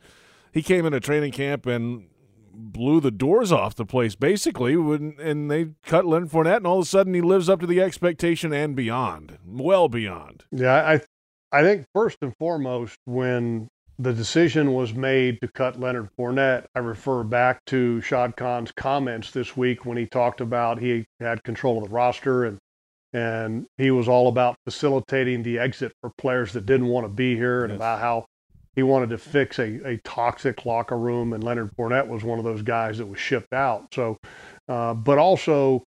Speaker 2: He came into training camp and blew the doors off the place basically, when, and they cut Leonard Fournette, and all of a sudden he lives up to the expectation and beyond, well beyond.
Speaker 3: Yeah, I I think first and foremost when the decision was made to cut Leonard Fournette, I refer back to Shad Khan's comments this week when he talked about he had control of the roster and and he was all about facilitating the exit for players that didn't want to be here and yes. about how he wanted to fix a, a toxic locker room, and Leonard Fournette was one of those guys that was shipped out. So, uh, but also,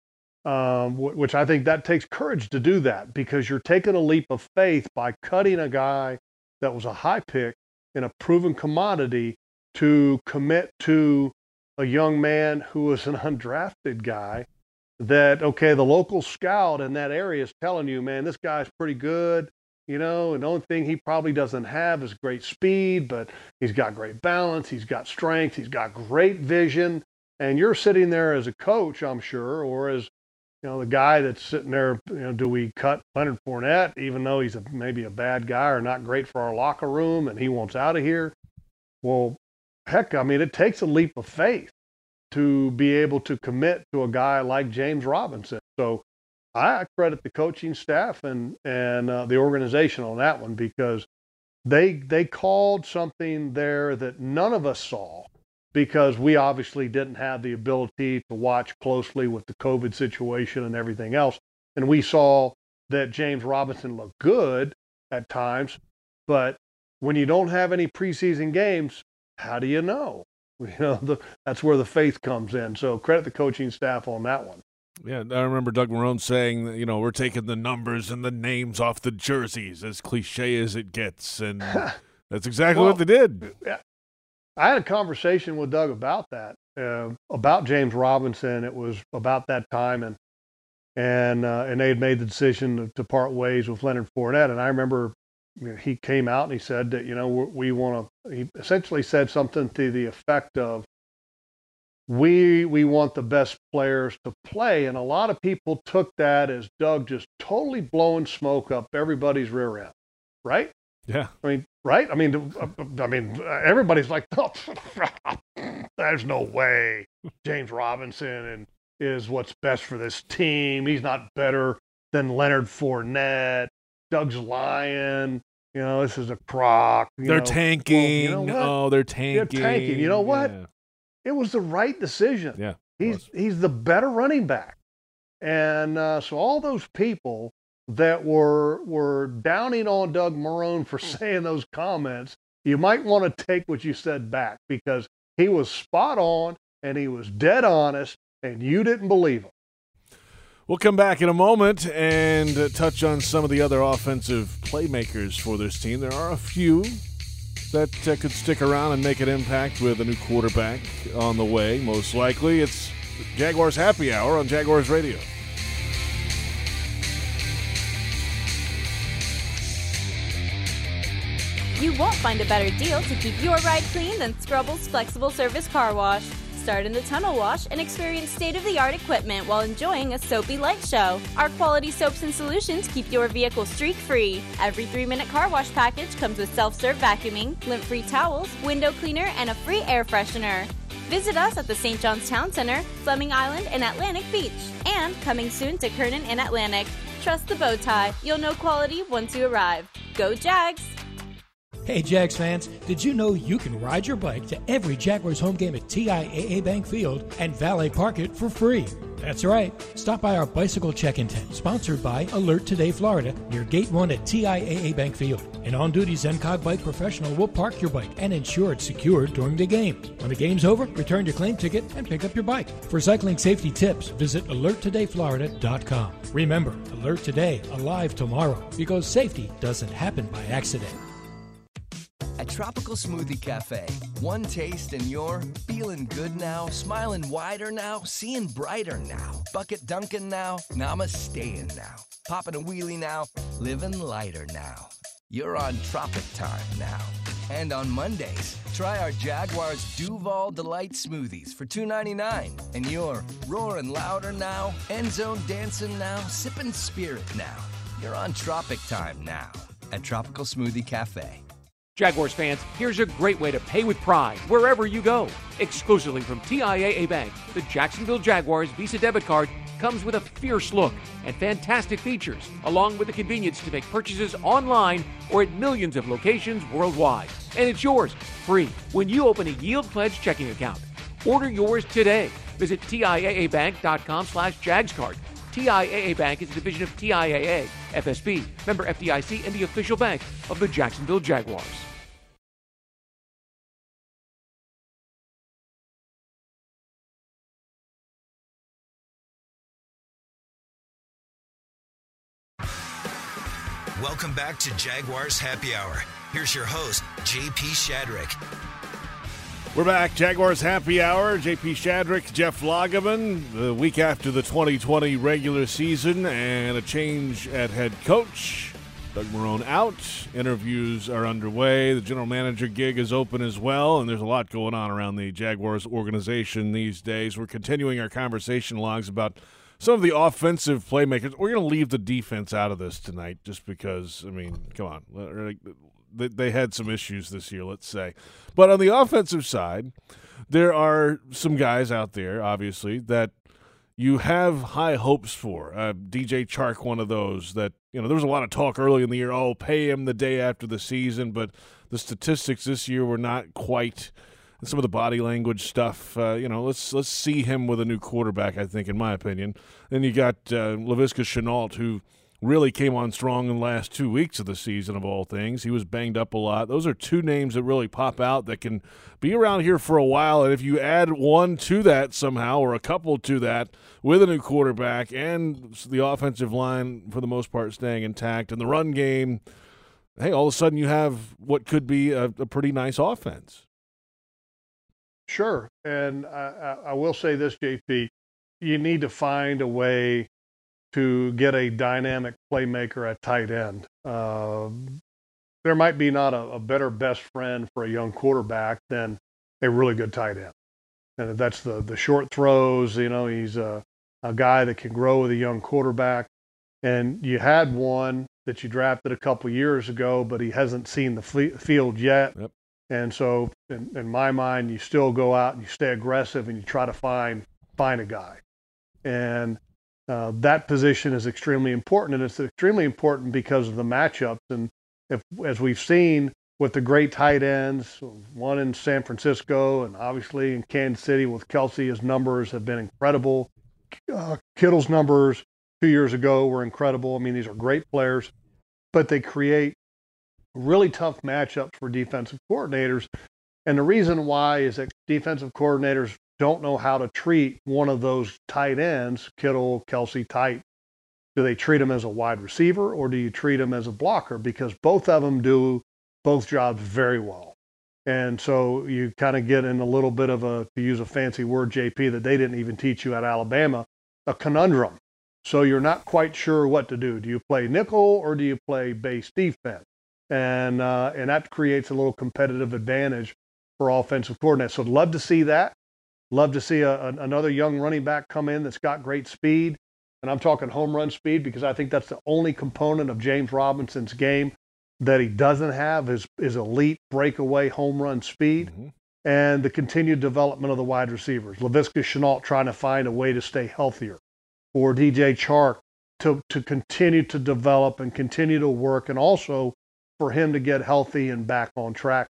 Speaker 3: um, w- which I think that takes courage to do that because you're taking a leap of faith by cutting a guy that was a high pick in a proven commodity to commit to a young man who was an undrafted guy that okay the local scout in that area is telling you man this guy's pretty good you know, and the only thing he probably doesn't have is great speed, but he's got great balance, he's got strength, he's got great vision. And you're sitting there as a coach, I'm sure, or as you know, the guy that's sitting there, you know, do we cut Leonard Fournette, even though he's a, maybe a bad guy or not great for our locker room and he wants out of here? Well, heck, I mean, it takes a leap of faith to be able to commit to a guy like James Robinson. So I credit the coaching staff and and uh, the organization on that one because they they called something there that none of us saw because we obviously didn't have the ability to watch closely with the COVID situation and everything else. And we saw that James Robinson looked good at times, but when you don't have any preseason games, how do you know? *laughs* You know, the, that's where the faith comes in. So credit the coaching staff on that one.
Speaker 2: Yeah, I remember Doug Marrone saying that, you know, we're taking the numbers and the names off the jerseys, as cliche as it gets. And *laughs* that's exactly well, what they did.
Speaker 3: I had a conversation with Doug about that, uh, about James Robinson. It was about that time, and and uh, and they had made the decision to, to, part ways with Leonard Fournette. And I remember you know, he came out and he said that you know we, we want to. He essentially said something to the effect of, we we want the best players to play and a lot of people took that as Doug just totally blowing smoke up everybody's rear end right
Speaker 2: yeah
Speaker 3: i mean right? I mean i mean everybody's like *laughs* oh, there's no way james robinson is what's best for this team. He's not better than leonard Fournette. doug's lying you know this is a crock
Speaker 2: they're know. tanking. well, you know oh they're tanking
Speaker 3: they're tanking. You know what? yeah. It was the right decision.
Speaker 2: Yeah,
Speaker 3: he's he's the better running back, and uh, so all those people that were were downing on Doug Marrone for *laughs* saying those comments, you might want to take what you said back because he was spot on and he was dead honest, and you didn't believe him.
Speaker 2: We'll come back in a moment and uh, touch on some of the other offensive playmakers for this team. There are a few that uh, could stick around and make an impact with a new quarterback on the way. Most likely, it's Jaguars Happy Hour on Jaguars Radio.
Speaker 13: You won't find a better deal to keep your ride clean than Scrubble's Flexible Service Car Wash. Start in the tunnel wash and experience state of the art equipment while enjoying a soapy light show. Our quality soaps and solutions keep your vehicle streak free. Every three minute car wash package comes with self serve vacuuming, lint free towels, window cleaner, and a free air freshener. Visit us at the St. John's Town Center, Fleming Island, and Atlantic Beach. And coming soon to Kernan and Atlantic. Trust the bow tie. You'll know quality once you arrive. Go Jags!
Speaker 8: Hey, Jags fans, did you know you can ride your bike to every Jaguars home game at TIAA Bank Field and valet park it for free? That's right. Stop by our bicycle check-in tent, sponsored by Alert Today Florida, near Gate 1 at TIAA Bank Field. An on-duty ZenCog bike professional will park your bike and ensure it's secured during the game. When the game's over, return your claim ticket and pick up your bike. For cycling safety tips, visit alerttodayflorida.com. Remember, Alert Today, alive tomorrow, because safety doesn't happen by accident.
Speaker 18: At Tropical Smoothie Cafe, one taste and you're feeling good now, smiling wider now, seeing brighter now, bucket dunking now, namasteing now, popping a wheelie now, living lighter now. You're on Tropic Time now. And on Mondays, try our Jaguars Duval Delight smoothies for $2.99. And you're roaring louder now, end zone dancing now, sipping spirit now. You're on Tropic Time now at Tropical Smoothie Cafe.
Speaker 12: Jaguars fans, here's a great way to pay with pride wherever you go. Exclusively from TIAA Bank, the Jacksonville Jaguars Visa debit card comes with a fierce look and fantastic features, along with the convenience to make purchases online or at millions of locations worldwide. And it's yours free when you open a Yield Pledge checking account. Order yours today. Visit TIAABank.com slash JagsCard. TIAA Bank is a division of TIAA, FSB, member FDIC, and the official bank of the Jacksonville Jaguars.
Speaker 1: Welcome back to Jaguars Happy Hour. Here's your host, JP Shadrick.
Speaker 2: We're back. Jaguars Happy Hour. JP Shadrick, Jeff Lageman. The week after the 2020 regular season and a change at head coach. Doug Marrone out. Interviews are underway. The general manager gig is open as well, and there's a lot going on around the Jaguars organization these days. We're continuing our conversation logs about some of the offensive playmakers. We're going to leave the defense out of this tonight just because, I mean, come on. They had some issues this year, let's say. But on the offensive side, there are some guys out there, obviously, that you have high hopes for. Uh, DJ Chark, one of those that, you know, there was a lot of talk early in the year, oh, pay him the day after the season, but the statistics this year were not quite – some of the body language stuff. Uh, you know, let's let's see him with a new quarterback. I think, in my opinion. Then you got uh, Laviska Shenault, who really came on strong in the last two weeks of the season, of all things. He was banged up a lot. Those are two names that really pop out that can be around here for a while. And if you add one to that somehow, or a couple to that, with a new quarterback and the offensive line for the most part staying intact, and the run game, hey, all of a sudden you have what could be a, a pretty nice offense.
Speaker 3: Sure. And I, I, will say this, JP, you need to find a way to get a dynamic playmaker at tight end. Uh, there might be not a, a, better best friend for a young quarterback than a really good tight end. And that's the, the short throws, you know, he's a, a guy that can grow with a young quarterback. And you had one that you drafted a couple years ago, but he hasn't seen the field yet. Yep. And so, in, in, my mind, you still go out and you stay aggressive and you try to find find a guy. And uh, that position is extremely important, and it's extremely important because of the matchups. And if, as we've seen with the great tight ends, one in San Francisco and obviously in Kansas City with Kelce, his numbers have been incredible. Uh, Kittle's numbers two years ago were incredible. I mean, these are great players, but they create really tough matchups for defensive coordinators. And the reason why is that defensive coordinators don't know how to treat one of those tight ends, Kittle, Kelce tight. Do they treat him as a wide receiver or do you treat him as a blocker? Because both of them do both jobs very well. And so you kind of get in a little bit of a, to use a fancy word, JP, that they didn't even teach you at Alabama, a conundrum. So you're not quite sure what to do. Do you play nickel or do you play base defense? And uh, and that creates a little competitive advantage for offensive coordinators. So I'd love to see that. Love to see a, a, another young running back come in that's got great speed, and I'm talking home run speed because I think that's the only component of James Robinson's game that he doesn't have is is elite breakaway home run speed. Mm-hmm. And the continued development of the wide receivers. Laviska Shenault trying to find a way to stay healthier. Or DJ Chark to, to continue to develop and continue to work and also for him to get healthy and back on track.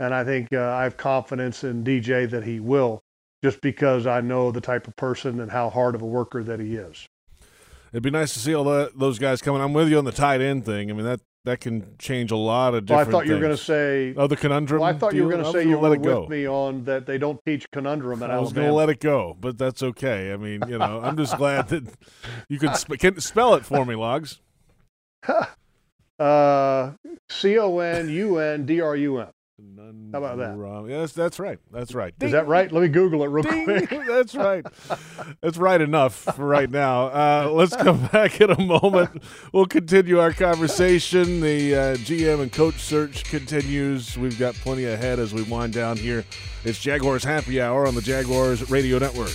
Speaker 3: And I think uh, I have confidence in DJ that he will, just because I know the type of person and how hard of a worker that he is.
Speaker 2: It'd be nice to see all that, those guys coming. I'm with you on the tight end thing. I mean that that can change a lot of different.
Speaker 3: Well, I thought
Speaker 2: things.
Speaker 3: you were going to say.
Speaker 2: Oh, the conundrum.
Speaker 3: Well, I thought
Speaker 2: deal?
Speaker 3: you were going to say you were with me on that they don't teach conundrum at
Speaker 2: I was going to let it go, but that's okay. I mean, you know, I'm just glad that you can, sp- can spell it for me, Logs. *laughs*
Speaker 3: Uh, C O N U N D R U M. How about that?
Speaker 2: Yes, that's right. That's right.
Speaker 3: Ding. Is that right? Let me Google it real
Speaker 2: Ding.
Speaker 3: quick. *laughs*
Speaker 2: that's right. That's right enough for right now. Uh, let's come *laughs* back in a moment. We'll continue our conversation. The uh, GM and coach search continues. We've got plenty ahead as we wind down here. It's Jaguars Happy Hour on the Jaguars Radio Network.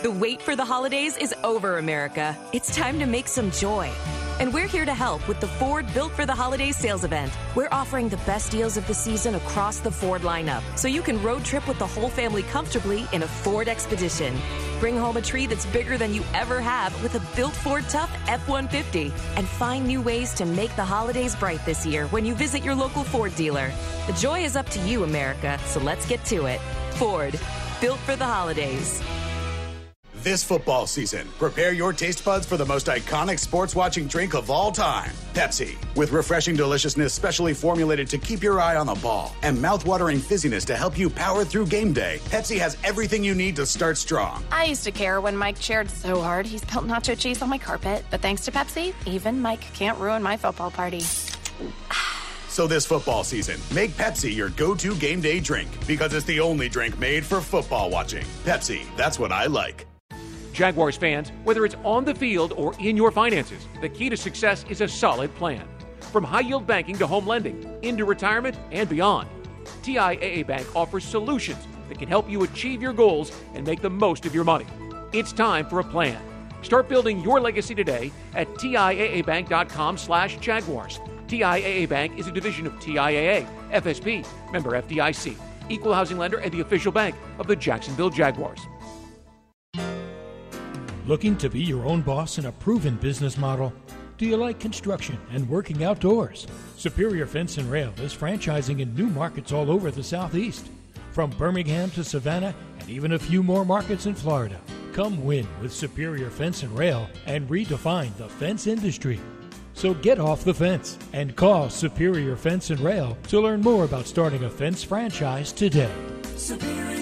Speaker 7: The wait for the holidays is over, America. It's time to make some joy. And we're here to help with the Ford Built for the Holidays sales event. We're offering the best deals of the season across the Ford lineup, so you can road trip with the whole family comfortably in a Ford Expedition. Bring home a tree that's bigger than you ever have with a built Ford Tough F 150. And find new ways to make the holidays bright this year when you visit your local Ford dealer. The joy is up to you, America, so let's get to it. Ford, built for the holidays.
Speaker 9: This football season, prepare your taste buds for the most iconic sports watching drink of all time Pepsi. With refreshing deliciousness specially formulated to keep your eye on the ball and mouthwatering fizziness to help you power through game day, Pepsi has everything you need to start strong.
Speaker 10: I used to care when Mike cheered so hard he spilled nacho cheese on my carpet, but thanks to Pepsi, even Mike can't ruin my football party. *sighs*
Speaker 9: So this football season, make Pepsi your go-to game day drink because it's the only drink made for football watching. Pepsi, that's what I like.
Speaker 12: Jaguars fans, whether it's on the field or in your finances, the key to success is a solid plan. From high yield banking to home lending, into retirement and beyond, TIAA Bank offers solutions that can help you achieve your goals and make the most of your money. It's time for a plan. Start building your legacy today at TIAABank.com slash Jaguars. TIAA Bank is a division of TIAA, FSB, member FDIC, equal housing lender, and the official bank of the Jacksonville Jaguars.
Speaker 8: Looking to be your own boss in a proven business model? Do you like construction and working outdoors? Superior Fence and Rail is franchising in new markets all over the Southeast, from Birmingham to Savannah and even a few more markets in Florida. Come win with Superior Fence and Rail and redefine the fence industry. So get off the fence and call Superior Fence and Rail to learn more about starting a fence franchise today.
Speaker 19: SuperiorFenceandRail.com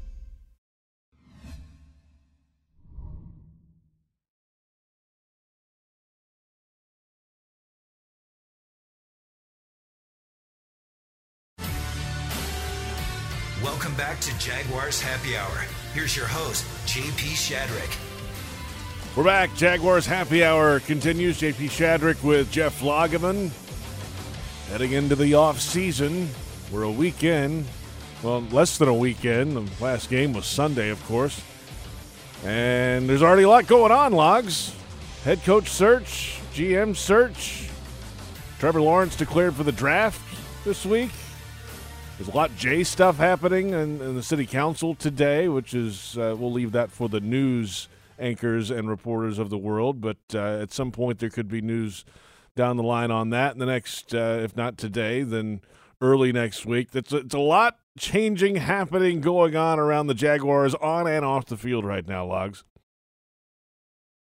Speaker 1: Welcome back to Jaguars Happy Hour. Here's your host, JP Shadrick.
Speaker 2: We're back. Jaguars Happy Hour continues. JP Shadrick with Jeff Lageman. Heading into the off season. We're a weekend. Well, less than a weekend. The last game was Sunday, of course. And there's already a lot going on, Logs. Head coach search, GM search. Trevor Lawrence declared for the draft this week. There's a lot of J stuff happening in, in the city council today, which is uh, we'll leave that for the news anchors and reporters of the world. But uh, at some point, there could be news down the line on that in the next, uh, if not today, then early next week. It's a lot changing, happening, going on around the Jaguars on and off the field right now. Logs.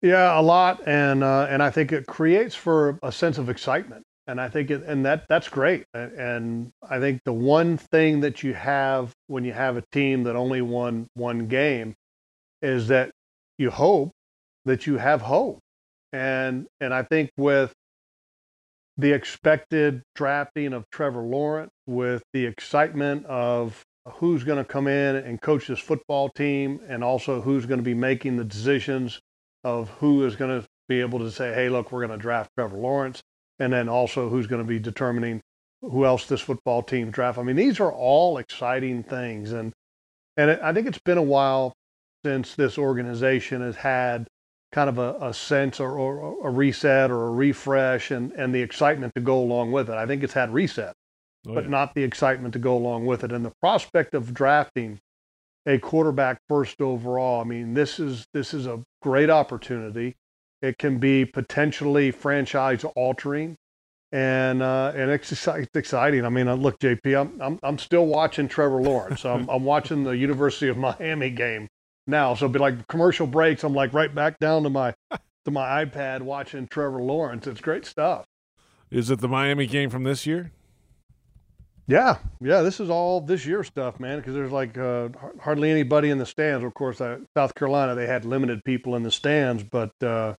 Speaker 3: Yeah, a lot, and uh, and I think it creates for a sense of excitement and I think it, and that that's great. And I think the one thing that you have when you have a team that only won one game is that you hope that you have hope. And and I think with the expected drafting of Trevor Lawrence, with the excitement of who's going to come in and coach this football team, and also who's going to be making the decisions of who is going to be able to say, hey, look, we're going to draft Trevor Lawrence and then also who's going to be determining who else this football team draft. I mean, these are all exciting things, and and it, I think it's been a while since this organization has had kind of a, a sense or, or, a reset or a refresh and, and the excitement to go along with it. I think it's had reset, oh, but yeah. not the excitement to go along with it. And the prospect of drafting a quarterback first overall. I mean, this is this is a great opportunity. It can be potentially franchise altering, and uh, and it's, it's exciting. I mean, uh, look, JP, I'm I'm, I'm still watching Trevor Lawrence. I'm I'm watching the University of Miami game now. So it'll be like commercial breaks. I'm like right back down to my to my iPad watching Trevor Lawrence. It's great stuff.
Speaker 2: Is it the Miami game from this year?
Speaker 3: Yeah, yeah. This is all this year stuff, man. Because there's like uh, hardly anybody in the stands. Of course, uh, South Carolina they had limited people in the stands, but uh,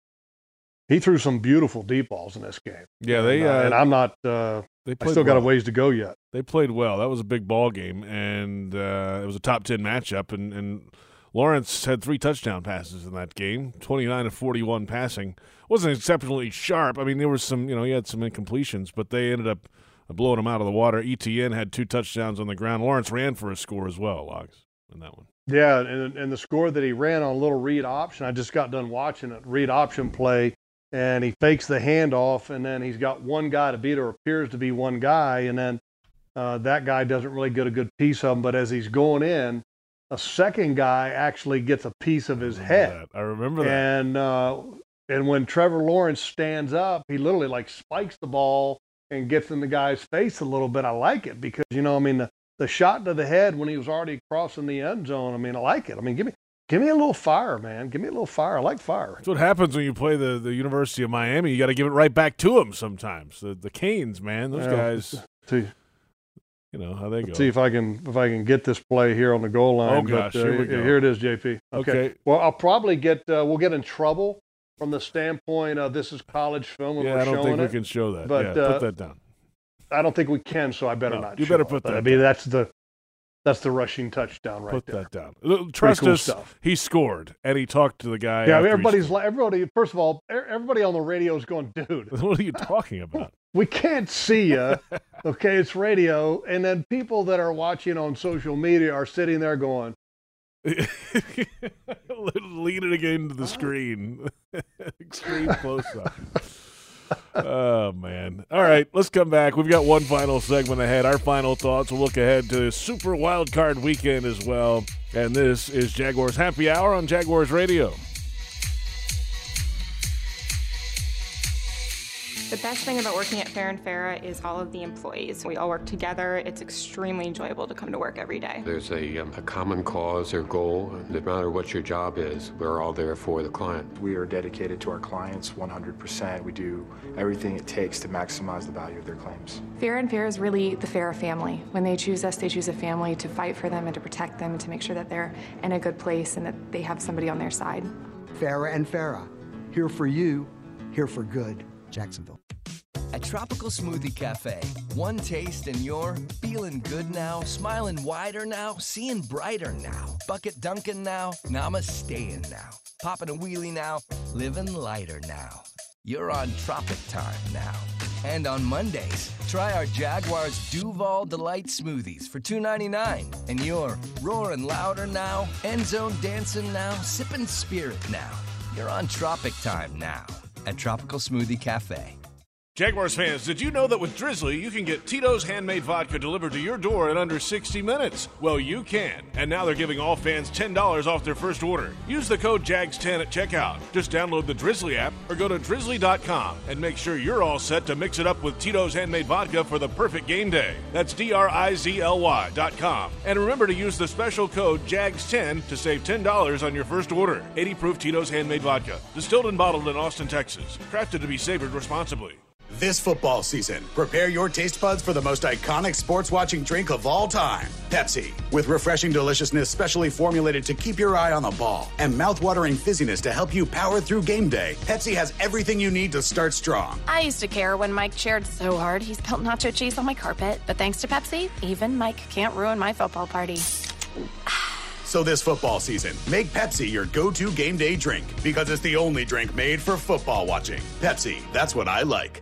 Speaker 3: he threw some beautiful deep balls in this game.
Speaker 2: Yeah, they
Speaker 3: and, uh,
Speaker 2: uh,
Speaker 3: and I'm not. Uh,
Speaker 2: they
Speaker 3: I still got a ways to go yet.
Speaker 2: They played well. That was a big ball game, and uh, it was a top ten matchup. And, and Lawrence had three touchdown passes in that game, twenty nine to forty one passing. wasn't exceptionally sharp. I mean, there was some, you know, he had some incompletions, but they ended up blowing him out of the water. ETN had two touchdowns on the ground. Lawrence ran for a score as well, Logs, in that one.
Speaker 3: Yeah, and and the score that he ran on a little read option. I just got done watching it. Read option play, and he fakes the handoff, and then he's got one guy to beat, or appears to be one guy, and then uh, that guy doesn't really get a good piece of him. But as he's going in, a second guy actually gets a piece of his head.
Speaker 2: That. I remember that.
Speaker 3: And uh, and when Trevor Lawrence stands up, he literally like spikes the ball and gets in the guy's face a little bit. I like it because you know, I mean, the, the shot to the head when he was already crossing the end zone. I mean, I like it. I mean, give me give me a little fire, man. Give me a little fire. I like fire.
Speaker 2: That's what happens when you play the, the University of Miami. You got to give it right back to them sometimes. The the Canes, man, those
Speaker 3: Yeah,
Speaker 2: guys.
Speaker 3: See,
Speaker 2: You know how they go.
Speaker 3: see if I can if I can get this play here on the goal line.
Speaker 2: Oh, gosh,
Speaker 3: but, uh,
Speaker 2: here we go.
Speaker 3: Here it is, JP.
Speaker 2: Okay.
Speaker 3: Well, I'll probably get uh, we'll get in trouble from the standpoint of this is college film.
Speaker 2: Yeah, I don't think we can show that.
Speaker 3: But
Speaker 2: yeah,
Speaker 3: uh,
Speaker 2: put that down.
Speaker 3: I don't think we can, so I better
Speaker 2: No,
Speaker 3: not.
Speaker 2: you better put
Speaker 3: But
Speaker 2: that
Speaker 3: I mean,
Speaker 2: down.
Speaker 3: that's the that's the rushing touchdown right
Speaker 2: Put
Speaker 3: there.
Speaker 2: Put that down. Trust
Speaker 3: cool
Speaker 2: us.
Speaker 3: stuff.
Speaker 2: He scored, and he talked to the guy.
Speaker 3: Yeah, I
Speaker 2: after
Speaker 3: mean,
Speaker 2: he
Speaker 3: everybody's like everybody. First of all, everybody on the radio is going, dude. *laughs*
Speaker 2: What are you talking about? *laughs*
Speaker 3: We can't see you. *laughs* okay, it's radio, and then people that are watching on social media are sitting there going,
Speaker 2: Lean it again to the screen. Extreme close up. Oh man. All right, let's come back. We've got one final segment ahead. Our final thoughts. We'll look ahead to Super Wild Card weekend as well. And this is Jaguars Happy Hour on Jaguars Radio.
Speaker 14: The best thing about working at Farah and Farah is all of the employees. We all work together. It's extremely enjoyable to come to work every day.
Speaker 15: There's a, um, a common cause or goal. No matter what your job is, we're all there for the client.
Speaker 16: We are dedicated to our clients 100%. We do everything it takes to maximize the value of their claims.
Speaker 14: Farah and Farah is really the Farah family. When they choose us, they choose a family to fight for them and to protect them and to make sure that they're in a good place and that they have somebody on their side.
Speaker 17: Farah and Farah, here for you, here for good.
Speaker 18: Jacksonville. At Tropical Smoothie Cafe, one taste and you're feeling good now, smiling wider now, seeing brighter now, bucket dunking now, namasteing now, popping a wheelie now, living lighter now. You're on Tropic Time now. And on Mondays, try our Jaguars Duval Delight smoothies for $2.99. And you're roaring louder now, end zone dancing now, sipping spirit now. You're on Tropic Time now at Tropical Smoothie Cafe.
Speaker 2: Jaguars fans, did you know that with Drizzly, you can get Tito's handmade vodka delivered to your door in under 60 minutes? Well, you can. And now they're giving all fans $10 off their first order. Use the code JAGS10 at checkout. Just download the Drizzly app or go to drizzly.com and make sure you're all set to mix it up with Tito's handmade vodka for the perfect game day. That's D R I Z L Y.com. And remember to use the special code JAGS10 to save $10 on your first order. 80 proof Tito's handmade vodka. Distilled and bottled in Austin, Texas. Crafted to be savored responsibly.
Speaker 9: This football season, prepare your taste buds for the most iconic sports watching drink of all time Pepsi. With refreshing deliciousness specially formulated to keep your eye on the ball and mouthwatering fizziness to help you power through game day, Pepsi has everything you need to start strong.
Speaker 10: I used to care when Mike cheered so hard he spilled nacho cheese on my carpet, but thanks to Pepsi, even Mike can't ruin my football party.
Speaker 9: So this football season, make Pepsi your go-to game day drink because it's the only drink made for football watching. Pepsi, that's what I like.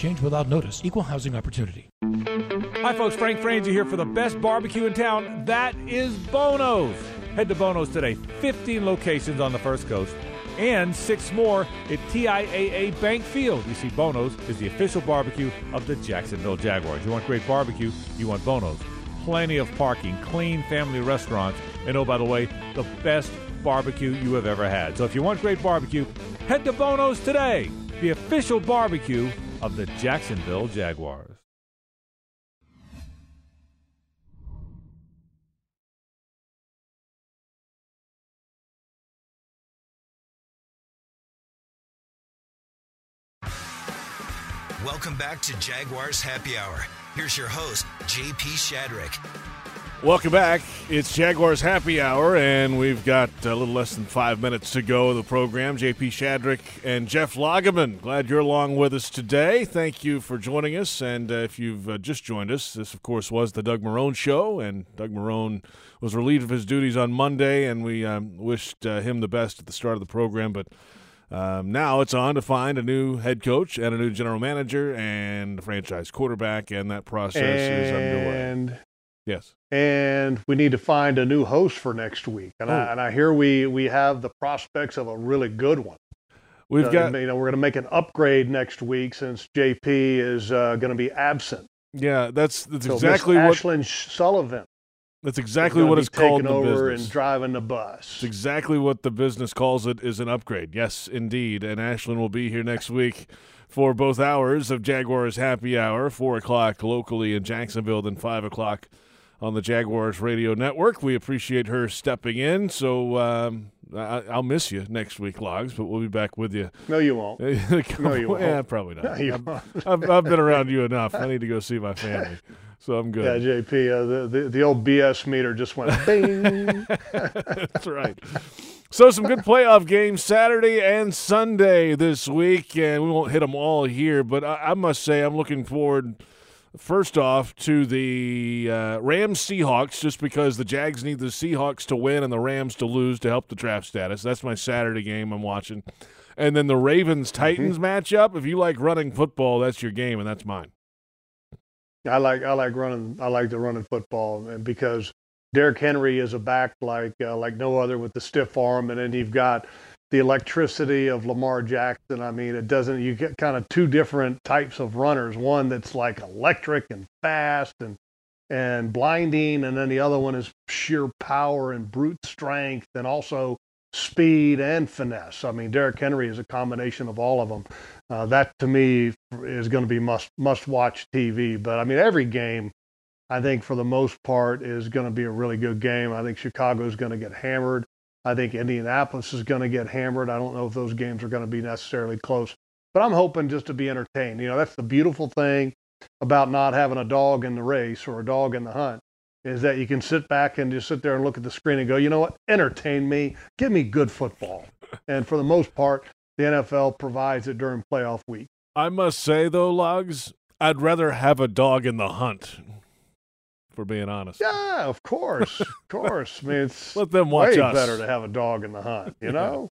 Speaker 8: change without notice. Equal housing opportunity.
Speaker 2: Hi, folks. Frank Frangie here for the best barbecue in town. That is Bono's. Head to Bono's today. 15 locations on the First Coast and six more at TIAA Bank Field. You see, Bono's is the official barbecue of the Jacksonville Jaguars. You want great barbecue, you want Bono's. Plenty of parking, clean family restaurants, and oh, by the way, the best barbecue you have ever had. So if you want great barbecue, head to Bono's today, the official barbecue of the Jacksonville Jaguars.
Speaker 1: Welcome back to Jaguars Happy Hour. Here's your host, JP Shadrick.
Speaker 2: Welcome back. It's Jaguars Happy Hour, and we've got a little less than five minutes to go of the program. JP Shadrick and Jeff Lageman, glad you're along with us today. Thank you for joining us. And uh, if you've uh, just joined us, this, of course, was the Doug Marrone Show, and Doug Marrone was relieved of his duties on Monday, and we um, wished uh, him the best at the start of the program. But um, now it's on to find a new head coach and a new general manager and a franchise quarterback, and that process
Speaker 3: and
Speaker 2: is underway. Yes.
Speaker 3: And we need to find a new host for next week. And,
Speaker 2: Oh.
Speaker 3: I, and I hear we, we have the prospects of a really good one.
Speaker 2: We've
Speaker 3: Uh,
Speaker 2: got
Speaker 3: you know, we're going to make an upgrade next week since JP is uh, going to be absent.
Speaker 2: yeah. That's that's
Speaker 3: So
Speaker 2: exactly what
Speaker 3: Ashlyn Sullivan.
Speaker 2: that's exactly what it's called
Speaker 3: taking over
Speaker 2: business.
Speaker 3: and driving the bus.
Speaker 2: It's exactly what the business calls it is an upgrade. Yes, indeed. And Ashlyn will be here next week for both hours of Jaguars Happy Hour, four o'clock locally in Jacksonville, then five o'clock on the Jaguars Radio Network. We appreciate her stepping in. So um, I, I'll miss you next week, Logs, but we'll be back with you.
Speaker 3: No, you won't. *laughs* No, you won't.
Speaker 2: Yeah, probably not. *laughs*
Speaker 3: No, you
Speaker 2: I've,
Speaker 3: won't. *laughs*
Speaker 2: I've, I've been around you enough. I need to go see my family. So I'm good.
Speaker 3: Yeah, JP, uh, the, the the old BS meter just went bing.
Speaker 2: That's right. So some good playoff games Saturday and Sunday this week, and we won't hit them all here. But I, I must say, I'm looking forward. First off, to the uh, Rams Seahawks, just because the Jags need the Seahawks to win and the Rams to lose to help the draft status. That's my Saturday game I'm watching. And then the Ravens Titans matchup. If you like running football, that's your game, and that's mine.
Speaker 3: I like I like running I like the running football and because Derrick Henry is a back like uh, like no other with the stiff arm and then you've got the electricity of Lamar Jackson. I mean, it doesn't you get kind of two different types of runners. One that's like electric and fast and and blinding and then the other one is sheer power and brute strength and also speed and finesse. I mean, Derrick Henry is a combination of all of them. Uh, that to me is going to be must must watch TV. But I mean, every game, I think for the most part is going to be a really good game. I think Chicago is going to get hammered. I think Indianapolis is going to get hammered. I don't know if those games are going to be necessarily close, but I'm hoping just to be entertained. You know, that's the beautiful thing about not having a dog in the race or a dog in the hunt is that you can sit back and just sit there and look at the screen and go, you know what, entertain me, give me good football. And for the most part, the NFL provides it during playoff week.
Speaker 2: I must say, though, Logs, I'd rather have a dog in the hunt, for being honest.
Speaker 3: Yeah, of course, of *laughs* course. I mean, it's
Speaker 2: Let them watch
Speaker 3: way
Speaker 2: us.
Speaker 3: better to have a dog in the hunt. You *laughs* know,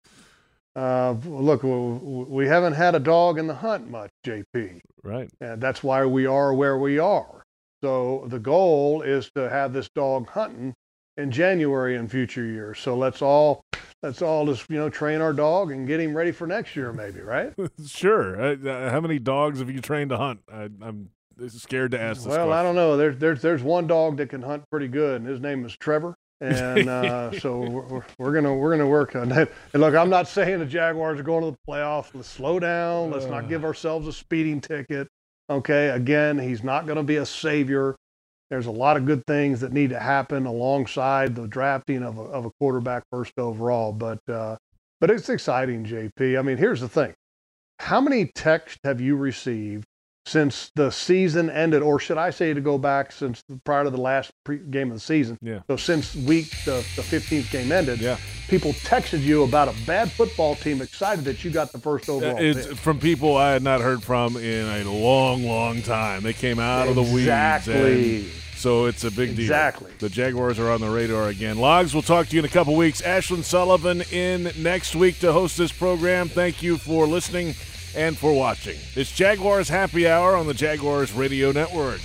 Speaker 3: uh, look, we, haven't had a dog in the hunt much, JP,
Speaker 2: Right.
Speaker 3: and that's why we are where we are. So the goal is to have this dog hunting in January in future years. So let's all let's all just you know train our dog and get him ready for next year, maybe, right? *laughs*
Speaker 2: Sure. Uh, how many dogs have you trained to hunt? I, I'm scared to ask this
Speaker 3: Well, I don't know. There's there's there's one dog that can hunt pretty good, and his name is Trevor. And uh, *laughs* so we're, we're- we're gonna we're gonna work on that. And look, I'm not saying the Jaguars are going to the playoffs. Let's slow down. Let's not give ourselves a speeding ticket. Okay. Again, he's not going to be a savior. There's a lot of good things that need to happen alongside the drafting of a, of a quarterback first overall. But uh, but it's exciting, JP. I mean, here's the thing: how many texts have you received since the season ended, or should I say to go back since prior to the last pre- game of the season.
Speaker 2: Yeah.
Speaker 3: So since week the, the 15th game ended,
Speaker 2: yeah.
Speaker 3: people texted you about a bad football team, excited that you got the first uh, overall.
Speaker 2: It's
Speaker 3: pick.
Speaker 2: from people I had not heard from in a long, long time. They came out of the weeds.
Speaker 3: Exactly.
Speaker 2: So it's a big deal.
Speaker 3: Exactly.
Speaker 2: The Jaguars are on the radar again. Logs, we'll talk to you in a couple weeks. Ashlyn Sullivan in next week to host this program. Thank you for listening and for watching. It's Jaguars Happy Hour on the Jaguars Radio Network.